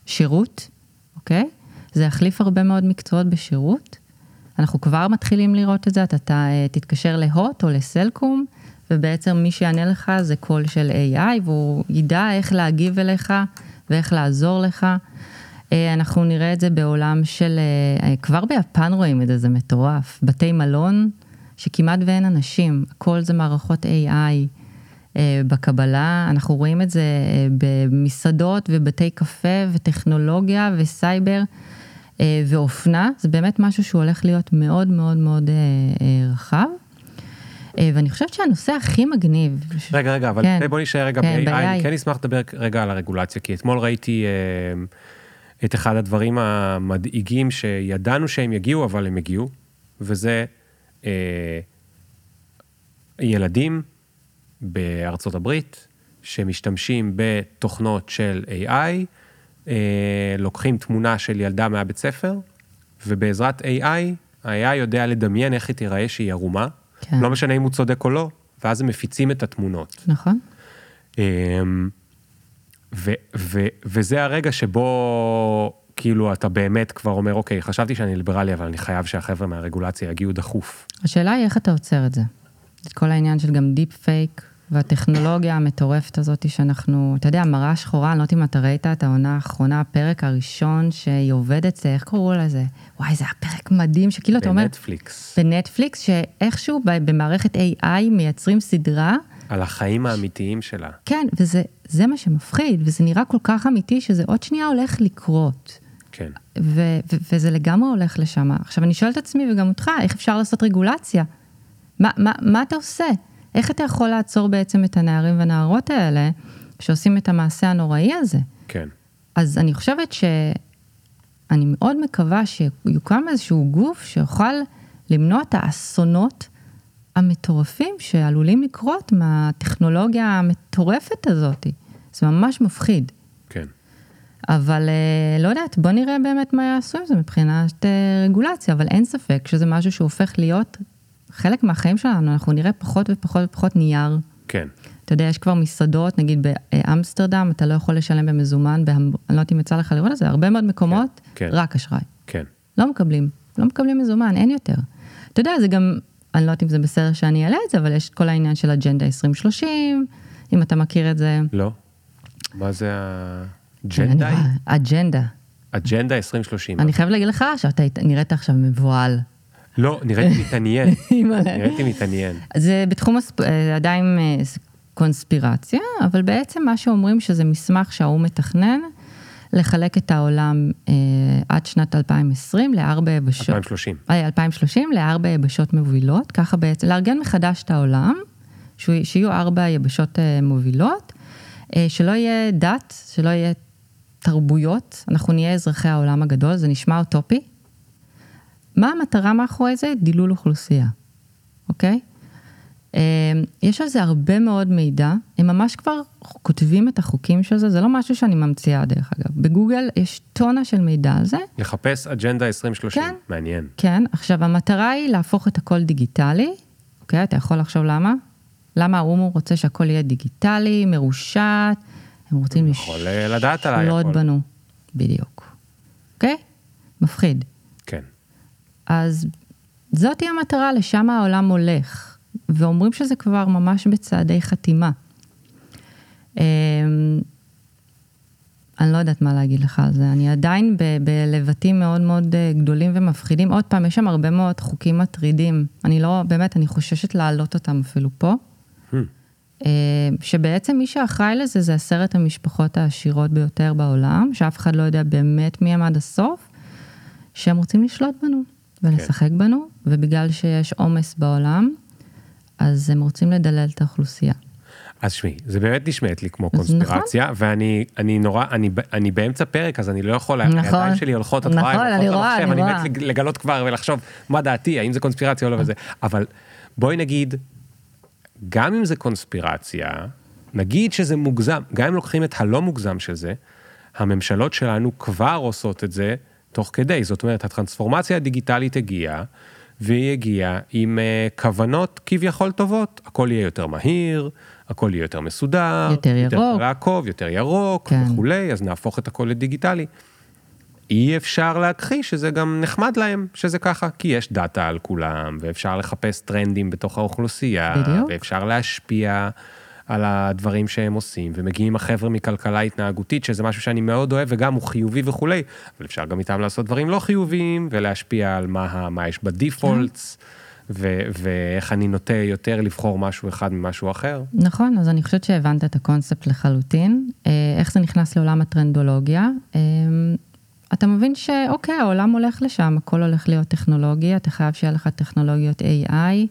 S2: בשירות, אוקיי? זה יחליף הרבה מאוד מקצועות בשירות. אנחנו כבר מתחילים לראות את זה, אתה, אתה תתקשר להוט או לסלקום, ובעצם מי שיענה לך זה קול של AI, והוא ידע איך להגיב אליך ואיך לעזור לך. אה, אנחנו נראה את זה בעולם של, אה, אה, כבר ביפן רואים את זה, זה מטורף. בתי מלון, שכמעט ואין אנשים, הכל זה מערכות AI. אה, בקבלה, אנחנו רואים את זה אה, במסעדות ובתי קפה וטכנולוגיה וסייבר אה, ואופנה, זה באמת משהו שהוא הולך להיות מאוד מאוד מאוד רחב. ואני חושבת שהנושא הכי מגניב,
S1: רגע, רגע, אבל
S2: כן.
S1: בוא נשאר רגע
S2: כן,
S1: ב-AI. אני כן אשמח לדבר רגע על הרגולציה, כי אתמול ראיתי את אחד הדברים המדאיגים שידענו שהם יגיעו, אבל הם הגיעו, וזה אה, ילדים בארצות הברית שמשתמשים בתוכנות של AI, אה, לוקחים תמונה של ילדה מהבית ספר, ובעזרת AI, ה-AI יודע לדמיין איך היא תיראה שהיא ערומה,
S2: כן.
S1: לא משנה אם הוא צודק או לא, ואז הם מפיצים את התמונות.
S2: נכון?
S1: אמ, ו- ו- וזה הרגע שבו כאילו אתה באמת כבר אומר, אוקיי, חשבתי שאני ליברלי, אבל אני חייב שהחבר'ה מהרגולציה יגיעו דחוף.
S2: השאלה היא איך אתה עוצר את זה. את כל העניין של גם deep fake, והטכנולוגיה המטורפת הזאת שאנחנו, אתה יודע, מראה שחורה, אני לא יודעת אם אתה ראית את העונה האחרונה, הפרק הראשון שהיא עובדת, זה, איך קראו לזה? וואי, זה היה פרק מדהים, שכאילו אתה אומר...
S1: בנטפליקס.
S2: בנטפליקס, שאיכשהו במערכת AI מייצרים סדרה.
S1: על החיים האמיתיים שלה.
S2: כן, וזה מה שמפחיד, וזה נראה כל כך אמיתי, שזה עוד שנייה הולך לקרות.
S1: כן.
S2: ו- ו- וזה לגמרי הולך לשם. עכשיו, אני שואלת את עצמי וגם אותך, איך אפשר לעשות רגולציה? מה, מה, מה אתה עושה? איך אתה יכול לעצור בעצם את הנערים והנערות האלה שעושים את המעשה הנוראי הזה?
S1: כן.
S2: אז אני חושבת שאני מאוד מקווה שיוקם איזשהו גוף שיוכל למנוע את האסונות המטורפים שעלולים לקרות מהטכנולוגיה המטורפת הזאת. זה ממש מפחיד.
S1: כן.
S2: אבל אה, לא יודעת, בוא נראה באמת מה יעשו עם זה מבחינת אה, רגולציה, אבל אין ספק שזה משהו שהופך להיות חלק מהחיים שלנו, אנחנו נראה פחות ופחות ופחות נייר.
S1: כן.
S2: אתה יודע, יש כבר מסעדות, נגיד באמסטרדם, אתה לא יכול לשלם במזומן, בהמ... אני לא יודעת אם יצא לך לראות את זה, הרבה מאוד מקומות,
S1: כן, כן.
S2: רק אשראי.
S1: כן.
S2: לא מקבלים, לא מקבלים מזומן, אין יותר. אתה יודע, זה גם, אני לא יודעת אם זה בסדר שאני אעלה את זה, אבל יש את כל העניין של אג'נדה 2030, אם אתה מכיר את זה.
S1: לא. מה זה האג'נדה?
S2: אג'נדה.
S1: אג'נדה 2030.
S2: אני חייב להגיד לך שאתה נראית עכשיו מבוהל.
S1: לא, נראיתי מתעניין. נראיתי מתעניין.
S2: זה בתחום. אה, עדיין אה, קונספירציה, אבל בעצם מה שאומרים שזה מסמך שהאו"ם מתכנן לחלק את העולם אה, עד שנת 2020 לארבע יבשות.
S1: 2030.
S2: אה, 2030 לארבע יבשות מובילות, ככה בעצם, לארגן מחדש את העולם, שיהיו ארבע יבשות אה, מובילות, אה, שלא יהיה דת, שלא יהיה תרבויות, אנחנו נהיה אזרחי העולם הגדול, זה נשמע אוטופי. מה המטרה מאחורי זה? דילול אוכלוסייה, אוקיי? אמ, יש על זה הרבה מאוד מידע, הם ממש כבר כותבים את החוקים של זה, זה לא משהו שאני ממציאה דרך אגב. בגוגל יש טונה של מידע על זה.
S1: לחפש אג'נדה 2030,
S2: כן,
S1: מעניין.
S2: כן, עכשיו המטרה היא להפוך את הכל דיגיטלי, אוקיי? אתה יכול לחשוב למה? למה האו"ם רוצה שהכל יהיה דיגיטלי, מרושת, הם רוצים
S1: יכול לדעת עליי
S2: לשלוט בנו. בדיוק. אוקיי? מפחיד.
S1: כן.
S2: אז זאתי המטרה, לשם העולם הולך. ואומרים שזה כבר ממש בצעדי חתימה. אמ, אני לא יודעת מה להגיד לך על זה, אני עדיין בלבטים מאוד מאוד אה, גדולים ומפחידים. עוד פעם, יש שם הרבה מאוד חוקים מטרידים. אני לא, באמת, אני חוששת להעלות אותם אפילו פה. אמ, שבעצם מי שאחראי לזה זה עשרת המשפחות העשירות ביותר בעולם, שאף אחד לא יודע באמת מי הם עד הסוף, שהם רוצים לשלוט בנו ולשחק כן. בנו, ובגלל שיש עומס בעולם, אז הם רוצים לדלל את האוכלוסייה.
S1: אז שמי, זה באמת נשמעת לי כמו קונספירציה, נכון. ואני אני נורא, אני, אני באמצע פרק, אז אני לא יכול, נכון, הידיים שלי הולכות, את
S2: נכון, רואה, אני רואה,
S1: אני רואה. אני מת לגלות כבר ולחשוב מה דעתי, האם זה קונספירציה או לא וזה, אבל בואי נגיד, גם אם זה קונספירציה, נגיד שזה מוגזם, גם אם לוקחים את הלא מוגזם של זה, הממשלות שלנו כבר עושות את זה תוך כדי, זאת אומרת, הטרנספורמציה הדיגיטלית הגיעה, והיא הגיעה עם uh, כוונות כביכול טובות, הכל יהיה יותר מהיר, הכל יהיה יותר מסודר,
S2: יותר ירוק,
S1: יותר לעקוב, יותר ירוק כן. וכולי, אז נהפוך את הכל לדיגיטלי. אי אפשר להכחיש שזה גם נחמד להם שזה ככה, כי יש דאטה על כולם, ואפשר לחפש טרנדים בתוך האוכלוסייה,
S2: בדיוק.
S1: ואפשר להשפיע על הדברים שהם עושים, ומגיעים החבר'ה מכלכלה התנהגותית, שזה משהו שאני מאוד אוהב, וגם הוא חיובי וכולי, אבל אפשר גם איתם לעשות דברים לא חיוביים, ולהשפיע על מה, מה יש בדיפולטס. ו- ואיך אני נוטה יותר לבחור משהו אחד ממשהו אחר.
S2: נכון, אז אני חושבת שהבנת את הקונספט לחלוטין. אה, איך זה נכנס לעולם הטרנדולוגיה. אתה מבין שאוקיי, העולם הולך לשם, הכל הולך להיות טכנולוגיה, אתה חייב שיהיה לך טכנולוגיות AI.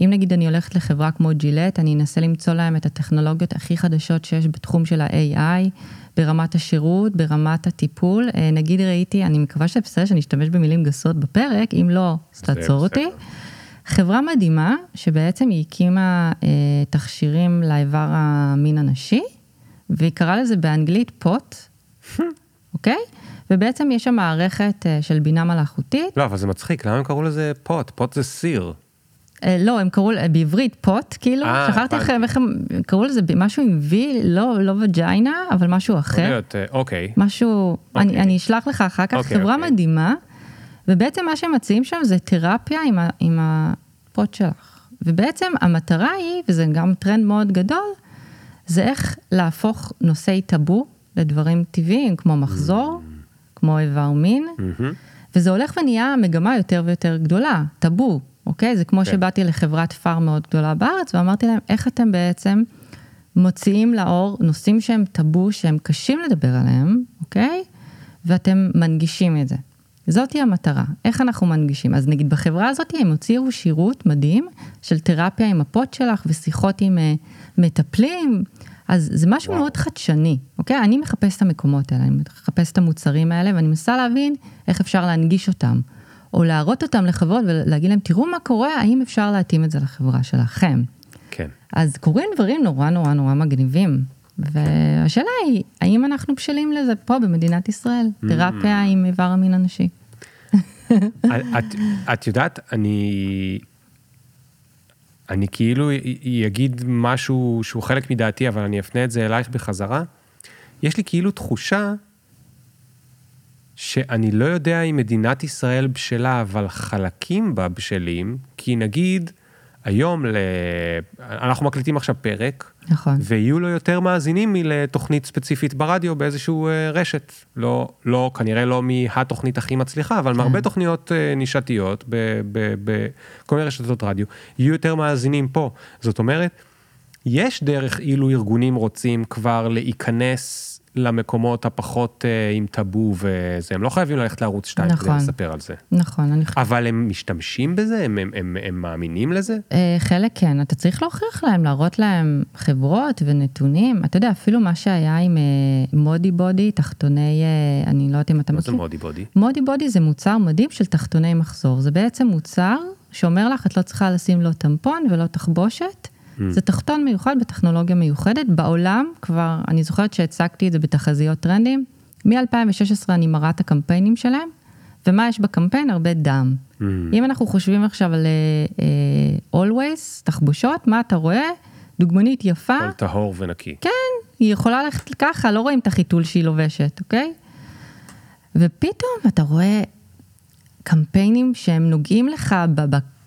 S2: אם נגיד אני הולכת לחברה כמו ג'ילט, אני אנסה למצוא להם את הטכנולוגיות הכי חדשות שיש בתחום של ה-AI, ברמת השירות, ברמת הטיפול. אה, נגיד ראיתי, אני מקווה שזה בסדר שאני אשתמש במילים גסות בפרק, אם לא, אז תעצור אותי. חברה מדהימה, שבעצם היא הקימה אה, תכשירים לאיבר המין הנשי, והיא קראה לזה באנגלית פוט, אוקיי? ובעצם יש שם מערכת אה, של בינה מלאכותית.
S1: לא, אבל זה מצחיק, למה הם קראו לזה פוט? פוט זה סיר.
S2: אה, לא, הם קראו, בעברית פות, כאילו,
S1: אה,
S2: שכחתי איך. הם- קראו לזה, משהו עם V, לא, לא vagina, אבל משהו אחר.
S1: אה, אוקיי.
S2: משהו,
S1: אוקיי.
S2: אני, אני אשלח לך אחר כך,
S1: אוקיי,
S2: חברה
S1: אוקיי.
S2: מדהימה, ובעצם מה שהם מציעים שם זה תרפיה עם, ה, עם הפות שלך. ובעצם המטרה היא, וזה גם טרנד מאוד גדול, זה איך להפוך נושאי טאבו לדברים טבעיים, כמו מחזור, כמו איבר מין,
S1: מהמם.
S2: וזה הולך ונהיה מגמה יותר ויותר גדולה, טאבו, אוקיי? זה כמו
S1: כן.
S2: שבאתי לחברת פאר מאוד גדולה בארץ, ואמרתי להם, איך אתם בעצם מוציאים לאור נושאים שהם טאבו, שהם קשים לדבר עליהם, אוקיי? ואתם מנגישים את זה. זאתי המטרה, איך אנחנו מנגישים? אז נגיד בחברה הזאת הם הוציאו שירות מדהים של תרפיה עם הפוט שלך ושיחות עם אה, מטפלים, אז זה משהו
S1: וואו.
S2: מאוד חדשני, אוקיי? אני מחפש את המקומות האלה, אני מחפש את המוצרים האלה ואני מנסה להבין איך אפשר להנגיש אותם, או להראות אותם לחברות ולהגיד להם, תראו מה קורה, האם אפשר להתאים את זה לחברה שלכם.
S1: כן.
S2: אז קורים דברים נורא נורא נורא מגניבים. והשאלה היא, האם אנחנו בשלים לזה פה במדינת ישראל? תרפיה עם איבר המין הנשי.
S1: את, את יודעת, אני... אני כאילו אגיד משהו שהוא חלק מדעתי, אבל אני אפנה את זה אלייך בחזרה. יש לי כאילו תחושה שאני לא יודע אם מדינת ישראל בשלה, אבל חלקים בה בשלים, כי נגיד, היום ל... אנחנו מקליטים עכשיו פרק,
S2: נכון.
S1: ויהיו לו יותר מאזינים מלתוכנית ספציפית ברדיו באיזשהו אה, רשת. לא, לא, כנראה לא מהתוכנית הכי מצליחה, אבל מהרבה תוכניות אה, נישתיות בכל מיני רשתות רדיו, יהיו יותר מאזינים פה. זאת אומרת, יש דרך אילו ארגונים רוצים כבר להיכנס למקומות הפחות אה, עם טאבו וזה, הם לא חייבים ללכת לערוץ 2 כדי
S2: נכון.
S1: לספר על זה.
S2: נכון, אני חושבת.
S1: אבל הם משתמשים בזה? הם, הם, הם, הם מאמינים לזה?
S2: אה, חלק כן, אתה צריך להוכיח להם, להראות להם חברות ונתונים. אתה יודע, אפילו מה שהיה עם אה, מודי בודי, תחתוני, אה, אני לא יודעת אם אתה
S1: מה זה
S2: מכיר.
S1: מודי בודי?
S2: מודי בודי זה מוצר מדהים של תחתוני מחזור. זה בעצם מוצר שאומר לך, את לא צריכה לשים לו טמפון ולא תחבושת. זה תחתון מיוחד בטכנולוגיה מיוחדת. בעולם כבר, אני זוכרת שהצגתי את זה בתחזיות טרנדים. מ-2016 אני מראה את הקמפיינים שלהם, ומה יש בקמפיין? הרבה דם. אם אנחנו חושבים עכשיו על אה, always, תחבושות, מה אתה רואה? דוגמנית יפה.
S1: הכל טהור ונקי.
S2: כן, היא יכולה ללכת ככה, לא רואים את החיתול שהיא לובשת, אוקיי? ופתאום אתה רואה קמפיינים שהם נוגעים לך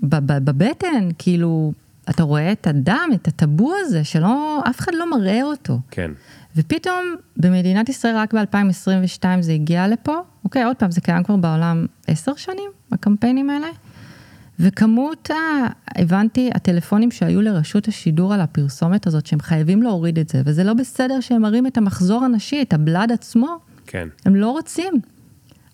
S2: בבטן, כאילו, אתה רואה את הדם, את הטאבו הזה, שלא, אף אחד לא מראה אותו.
S1: כן.
S2: ופתאום במדינת ישראל רק ב-2022 זה הגיע לפה, אוקיי, עוד פעם, זה קיים כבר בעולם עשר שנים, הקמפיינים האלה. וכמות, ה... הבנתי, הטלפונים שהיו לרשות השידור על הפרסומת הזאת, שהם חייבים להוריד את זה, וזה לא בסדר שהם מראים את המחזור הנשי, את הבלד עצמו,
S1: כן.
S2: הם לא רוצים.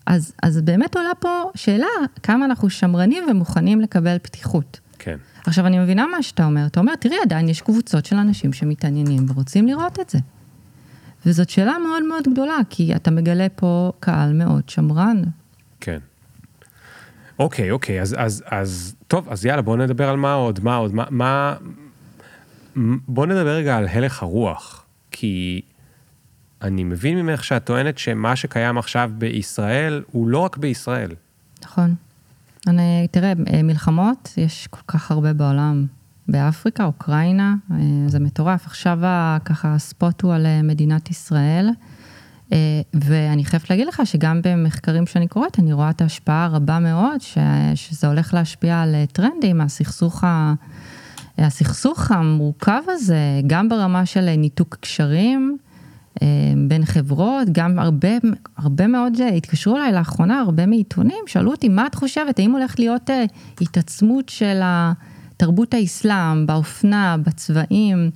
S2: אז, אז באמת עולה פה שאלה, כמה אנחנו שמרנים ומוכנים לקבל פתיחות.
S1: כן.
S2: עכשיו, אני מבינה מה שאתה אומר. אתה אומר, תראי, עדיין יש קבוצות של אנשים שמתעניינים ורוצים לראות את זה. וזאת שאלה מאוד מאוד גדולה, כי אתה מגלה פה קהל מאוד שמרן.
S1: כן. אוקיי, אוקיי, אז, אז, אז, טוב, אז יאללה, בואו נדבר על מה עוד, מה עוד, מה, מה, בואו נדבר רגע על הלך הרוח, כי אני מבין ממך שאת טוענת שמה שקיים עכשיו בישראל, הוא לא רק בישראל.
S2: נכון. אני, תראה, אה, מלחמות, יש כל כך הרבה בעולם. באפריקה, אוקראינה, אה, זה מטורף. עכשיו ככה הספוט הוא על אה, מדינת ישראל. ואני חייבת להגיד לך שגם במחקרים שאני קוראת, אני רואה את ההשפעה הרבה מאוד, ש, שזה הולך להשפיע על טרנדים, הסכסוך, ה, הסכסוך המורכב הזה, גם ברמה של ניתוק קשרים בין חברות, גם הרבה, הרבה מאוד, אה, התקשרו אליי לאחרונה, הרבה מעיתונים, שאלו אותי, מה את חושבת, האם הולך להיות אה, התעצמות של תרבות האסלאם, באופנה, בצבעים?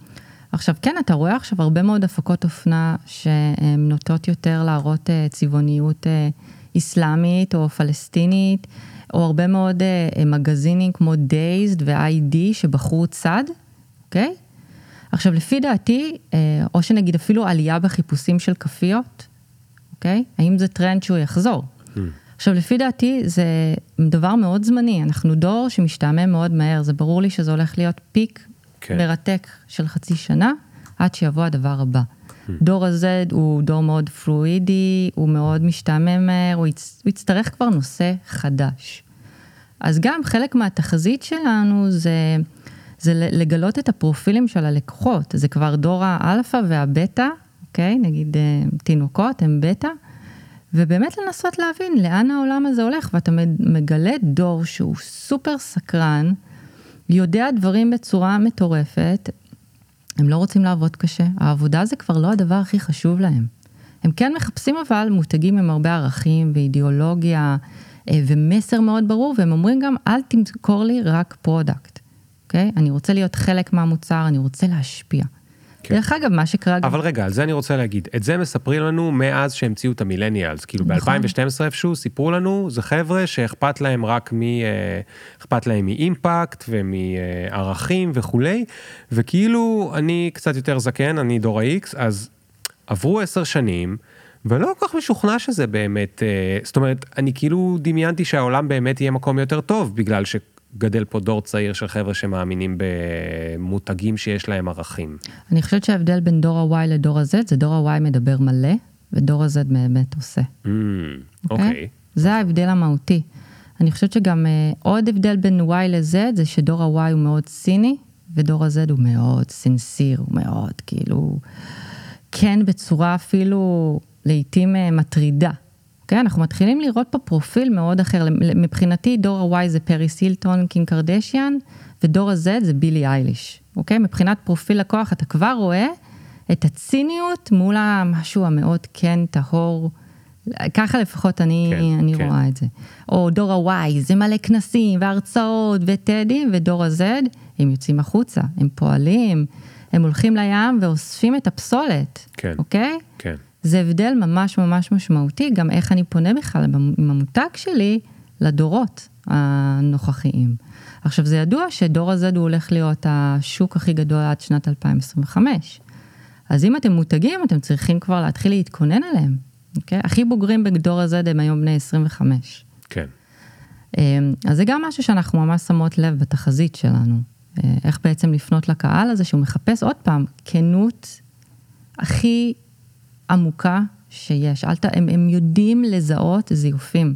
S2: עכשיו, כן, אתה רואה עכשיו הרבה מאוד הפקות אופנה שהן נוטות יותר להראות אה, צבעוניות אה, אסלאמית או פלסטינית, או הרבה מאוד אה, מגזינים כמו Dazed ו-i-D שבחרו צד, אוקיי? עכשיו, לפי דעתי, אה, או שנגיד אפילו עלייה בחיפושים של כאפיות, אוקיי? האם זה טרנד שהוא יחזור? עכשיו, לפי דעתי, זה דבר מאוד זמני. אנחנו דור שמשתעמם מאוד מהר, זה ברור לי שזה הולך להיות peak
S1: כן.
S2: מרתק של חצי שנה, עד שיבוא הדבר הבא. דור ה-Z הוא דור מאוד פלואידי, הוא מאוד משתעמם מהר, הוא, יצ... הוא יצטרך כבר נושא חדש. אז גם חלק מהתחזית שלנו זה, זה לגלות את הפרופילים של הלקוחות. זה כבר דור האלפא והבטא, אוקיי? נגיד אה, תינוקות הם בטא. ובאמת לנסות להבין לאן העולם הזה הולך, ואתה מגלה דור שהוא סופר סקרן, יודע דברים בצורה מטורפת, הם לא רוצים לעבוד קשה, העבודה זה כבר לא הדבר הכי חשוב להם. הם כן מחפשים אבל מותגים עם הרבה ערכים ואידיאולוגיה אה, ומסר מאוד ברור, והם אומרים גם, אל תמכור לי רק product, אוקיי? אני רוצה להיות חלק מהמוצר, אני רוצה להשפיע. כן. דרך אגב, מה שקרה...
S1: אבל רגע, על זה אני רוצה להגיד, את זה מספרים לנו מאז שהמציאו את ה millennials, כאילו נכון. ב-2012 איפשהו סיפרו לנו, זה חבר'ה שאכפת להם רק מ... אה, אכפת להם מ impact ומערכים וכולי, וכאילו אני קצת יותר זקן, אני דור ה-X, אז עברו עשר שנים, ולא כל כך משוכנע שזה באמת, אה, זאת אומרת, אני כאילו דמיינתי שהעולם באמת יהיה מקום יותר טוב, בגלל ש... גדל פה דור צעיר של חבר'ה שמאמינים במותגים שיש להם ערכים.
S2: אני חושבת שההבדל בין דור ה-Y לדור ה-Z, זה דור ה-Y מדבר מלא, ודור ה-Z באמת עושה.
S1: Mm, אוקיי. Okay? Okay.
S2: זה ההבדל המהותי. אני חושבת שגם uh, עוד הבדל בין Y ל-Z, זה שדור ה-Y הוא מאוד ציני, ודור ה-Z הוא מאוד סנסיר, הוא מאוד כאילו, כן בצורה אפילו לעיתים uh, מטרידה. אוקיי? אנחנו מתחילים לראות פה פרופיל מאוד אחר. מבחינתי דור ה-Y זה פריס הילטון, קים קרדשיאן, ודור ה-Z זה בילי אייליש. אוקיי? מבחינת פרופיל לקוח אתה כבר רואה את הציניות מול המשהו המאוד כן טהור. ככה לפחות אני, כן, אני כן. רואה את זה. או דור ה-Y, זה מלא כנסים והרצאות וטדים, ודור ה-Z, הם יוצאים החוצה, הם פועלים, הם הולכים לים ואוספים את הפסולת, כן, אוקיי?
S1: כן.
S2: זה הבדל ממש ממש משמעותי, גם איך אני פונה בכלל עם המותג שלי לדורות הנוכחיים. עכשיו, זה ידוע שדור הזה הוא הולך להיות השוק הכי גדול עד שנת 2025. אז אם אתם מותגים, אתם צריכים כבר להתחיל להתכונן עליהם, אוקיי? הכי בוגרים בדור הזה הם היום בני 25.
S1: כן.
S2: אמ, אז זה גם משהו שאנחנו ממש שמות לב בתחזית שלנו. אה, איך בעצם לפנות לקהל הזה שהוא מחפש עוד פעם כנות הכי עמוקה שיש. אל ת... הם, הם יודעים לזהות זיופים.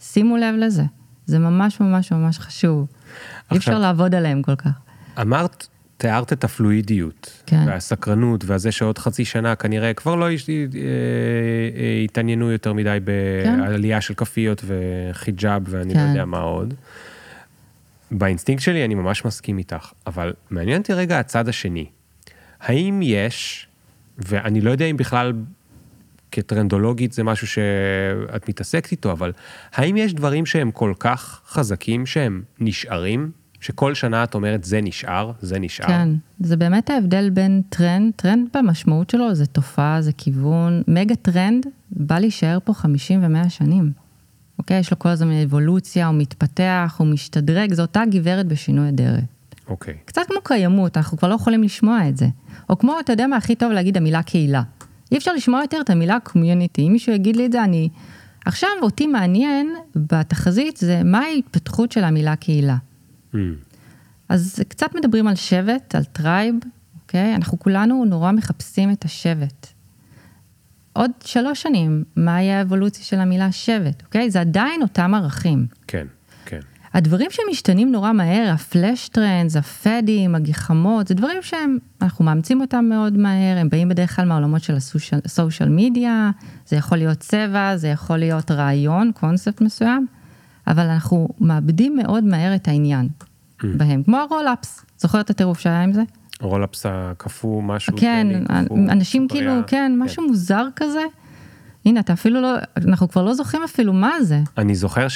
S2: שימו לב לזה, זה ממש ממש ממש חשוב. עכשיו, אי אפשר לעבוד עליהם כל כך.
S1: אמרת, תיארת את הפלואידיות, כן. והסקרנות, והזה שעוד חצי שנה כנראה כבר לא יש, אה, אה, התעניינו יותר מדי. בעלייה כן. של כאפיות וחיג'אב ואני לא כן. לא יודע מה עוד. באינסטינקט שלי אני ממש מסכים איתך, אבל מעניין אותי רגע הצד השני. האם יש ואני לא יודע אם בכלל כטרנדולוגית זה משהו שאת מתעסקת איתו, אבל האם יש דברים שהם כל כך חזקים שהם נשארים? שכל שנה את אומרת זה נשאר, זה נשאר.
S2: כן, זה באמת ההבדל בין טרנד, טרנד במשמעות שלו זה תופעה, זה כיוון, מגה טרנד בא להישאר פה 50 ו-100 שנים. אוקיי? יש לו כל הזמן אבולוציה, הוא מתפתח, הוא משתדרג, זו אותה גברת בשינוי אדרת.
S1: אוקיי.
S2: קצת כמו קיימות, אנחנו כבר לא יכולים לשמוע את זה. או כמו, אתה יודע מה הכי טוב להגיד המילה קהילה. אי אפשר לשמוע יותר את המילה community. אם מישהו יגיד לי את זה, אני... עכשיו, אותי מעניין בתחזית זה מה ההתפתחות של המילה קהילה. Mm. אז קצת מדברים על שבט, על tribe, אוקיי? אנחנו כולנו נורא מחפשים את השבט. עוד שלוש שנים, מה יהיה האבולוציה של המילה שבט, אוקיי? זה עדיין אותם ערכים.
S1: כן.
S2: הדברים שמשתנים נורא מהר, ה flash trends, הפדים, הגחמות, זה דברים שהם, אנחנו מאמצים אותם מאוד מהר, הם באים בדרך כלל מהעולמות של ה social media, זה יכול להיות צבע, זה יכול להיות רעיון, קונספט מסוים, אבל אנחנו מאבדים מאוד מהר את העניין mm. בהם, כמו ה roll-ups, זוכר את הטירוף שהיה עם זה?
S1: רולאפס הקפוא, משהו,
S2: כן, אנשים כאילו, כן, כן, משהו מוזר כזה. הנה, אתה אפילו לא, אנחנו כבר לא זוכרים אפילו מה זה.
S1: אני זוכר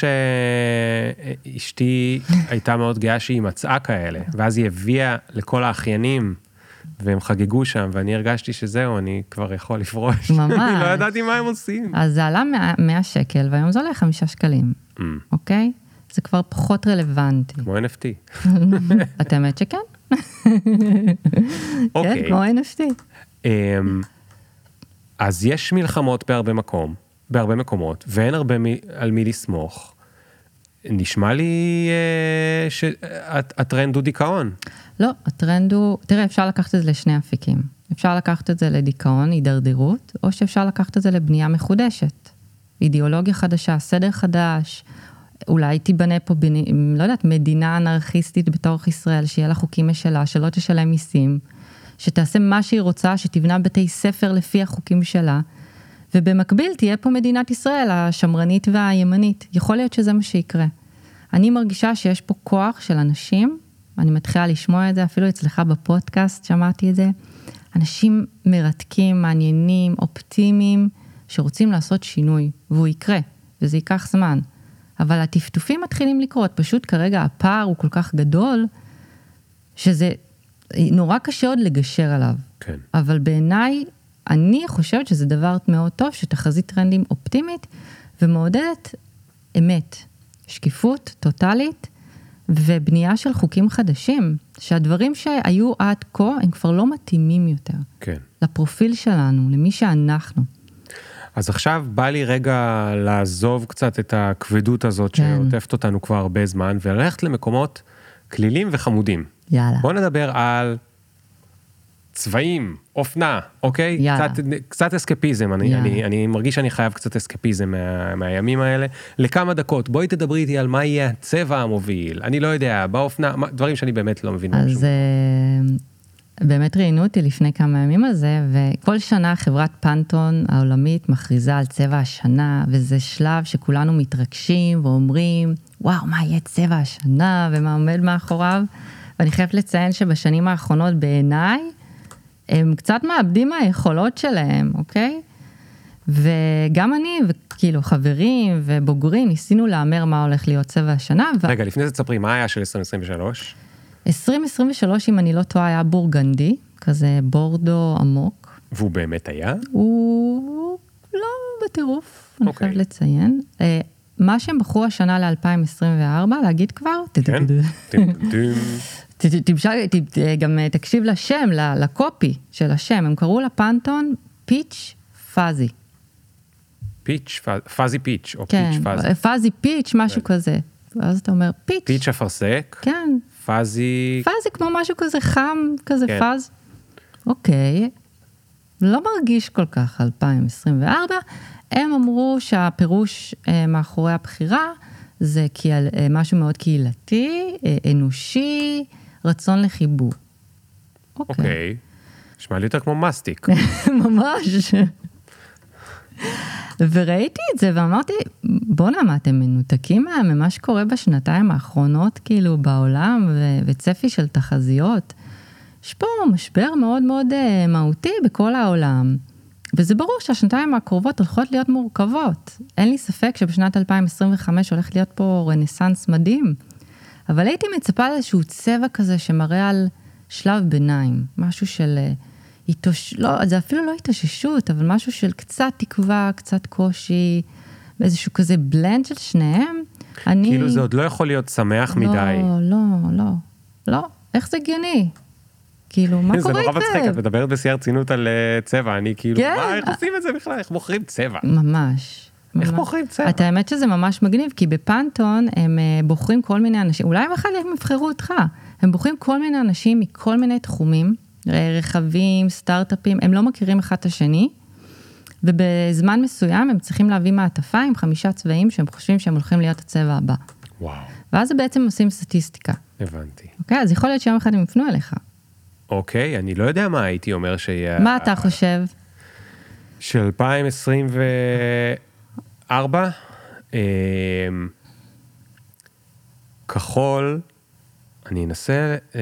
S1: שאשתי הייתה מאוד גאה שהיא מצאה כאלה, ואז היא הביאה לכל האחיינים, והם חגגו שם, ואני הרגשתי שזהו, אני כבר יכול לפרוש. ממש. אני לא ידעתי מה הם עושים.
S2: אז זה עלה 100, 100 שקל, והיום זה עולה 5 שקלים, mm. אוקיי? זה כבר פחות רלוונטי.
S1: כמו NFT.
S2: את האמת שכן.
S1: אוקיי.
S2: כן, כמו NFT.
S1: אז יש מלחמות בהרבה מקום, בהרבה מקומות, ואין הרבה מי, על מי לסמוך. נשמע לי אה, שהטרנד הוא דיכאון.
S2: לא, הטרנד הוא, תראה, אפשר לקחת את זה לשני אפיקים. אפשר לקחת את זה לדיכאון, הידרדרות, או שאפשר לקחת את זה לבנייה מחודשת. אידיאולוגיה חדשה, סדר חדש, אולי תיבנה פה, בנ... לא יודעת, מדינה אנרכיסטית בתוך ישראל, שיהיה לה חוקים משלה, שלא תשלם מיסים, שתעשה מה שהיא רוצה, שתבנה בתי ספר לפי החוקים שלה, ובמקביל תהיה פה מדינת ישראל, השמרנית והימנית. יכול להיות שזה מה שיקרה. אני מרגישה שיש פה כוח של אנשים, אני מתחילה לשמוע את זה, אפילו אצלך בפודקאסט שמעתי את זה, אנשים מרתקים, מעניינים, אופטימיים, שרוצים לעשות שינוי, והוא יקרה, וזה ייקח זמן. אבל הטפטופים מתחילים לקרות, פשוט כרגע הפער הוא כל כך גדול, שזה נורא קשה עוד לגשר עליו.
S1: כן.
S2: אבל בעיניי, אני חושבת שזה דבר מאוד טוב, שתחזית טרנדים אופטימית ומעודדת אמת, שקיפות טוטאלית ובנייה של חוקים חדשים, שהדברים שהיו עד כה הם כבר לא מתאימים יותר.
S1: כן.
S2: לפרופיל שלנו, למי שאנחנו.
S1: אז עכשיו בא לי רגע לעזוב קצת את הכבדות הזאת
S2: כן.
S1: שעוטפת אותנו כבר הרבה זמן, וללכת למקומות כלילים וחמודים.
S2: יאללה.
S1: בוא נדבר על צבעים, אופנה, אוקיי?
S2: יאללה.
S1: קצת, קצת אסקפיזם, אני,
S2: יאללה.
S1: אני, אני מרגיש שאני חייב קצת אסקפיזם מה, מהימים האלה. לכמה דקות, בואי תדברי איתי על מה יהיה הצבע המוביל, אני לא יודע, באופנה, מה- דברים שאני באמת לא מבין.
S2: אז
S1: שום.
S2: אה, באמת ראיינו אותי לפני כמה ימים על זה, וכל שנה חברת פנטון העולמית מכריזה על צבע השנה, וזה שלב שכולנו מתרגשים ואומרים, וואו, מה יהיה צבע השנה ומה עומד מאחוריו. ואני חייבת לציין שבשנים האחרונות בעיניי, הם קצת מאבדים מהיכולות שלהם, אוקיי? וגם אני, וכאילו חברים ובוגרים, ניסינו להמר מה הולך להיות צבע השנה, ו-
S1: רגע, לפני זה תספרי, מה היה של 2023?
S2: 2023, אם אני לא טועה, היה בורגנדי, כזה בורדו עמוק.
S1: והוא באמת היה?
S2: הוא לא בטירוף, אני
S1: אוקיי.
S2: חייבת לציין. אה, מה שהם בחרו השנה ל-2024, להגיד כבר?
S1: כן?
S2: תמשל- גם אה, תקשיב לשם, לקופי של השם, הם קראו לפנטון פיץ' פאזי.
S1: פיץ', פאזי פיץ', או
S2: כן,
S1: פיץ' פאזי.
S2: פאזי פיץ', משהו כזה. ואז אתה אומר פיץ'.
S1: פיץ' אפרסק,
S2: כן,
S1: פאזי...
S2: פאזי כמו משהו כזה חם, כזה
S1: כן.
S2: פאז. אוקיי, לא מרגיש כל כך 2024. הם אמרו שהפירוש אה, מאחורי הבחירה זה אה, משהו מאוד קהילתי, אה, אנושי, רצון לחיבור. אוקיי,
S1: אוקיי. נשמע לי יותר כמו מסטיק.
S2: ממש. וראיתי את זה ואמרתי, בואנה, מה, אתם מנותקים מה- ממה שקורה בשנתיים האחרונות, כאילו, בעולם, ו- וצפי של תחזיות? יש פה משבר מאוד מאוד אה, מהותי בכל העולם, וזה ברור שהשנתיים הקרובות הולכות להיות מורכבות. אין לי ספק שבשנת 2025 הולך להיות פה רנסאנס מדהים, אבל הייתי מצפה לאיזשהו צבע כזה שמראה על שלב ביניים, משהו של... אה, התאוש... לא, זה אפילו לא התאוששות, אבל משהו של קצת תקווה, קצת קושי, איזשהו כזה בלנד של שניהם. אני...
S1: כאילו זה עוד לא יכול להיות שמח מדי.
S2: לא, לא, לא, לא, איך זה הגיוני? כאילו, מה
S1: זה
S2: קורה
S1: נורא מצחיק, את
S2: איתכם?
S1: מדברת בשיא הרצינות על אה, צבע, אני כאילו,
S2: כן.
S1: מה, איך עושים את זה בכלל? איך מוכרים צבע?
S2: ממש.
S1: איך. בוחרים צבע?
S2: את האמת שזה ממש מגניב, כי בפנטון הם אה, בוחרים כל מיני אנשים, אולי בכלל הם יבחרו אותך, הם בוחרים כל מיני אנשים מכל מיני תחומים, אה, רכבים, סטארט-אפים, הם לא מכירים אחד את השני, ובזמן מסוים הם צריכים להביא מעטפה עם חמישה צבעים שהם חושבים שהם הולכים להיות הצבע הבא.
S1: וואו,
S2: ואז בעצם עושים סטטיסטיקה,
S1: הבנתי.
S2: אוקיי? אז יכול להיות שיום אחד הם יפנו אליך.
S1: אוקיי, אני לא יודע מה הייתי אומר שיהיה...
S2: מה אתה חושב?
S1: של 2024, אמ, כחול, אני אנסה, אה,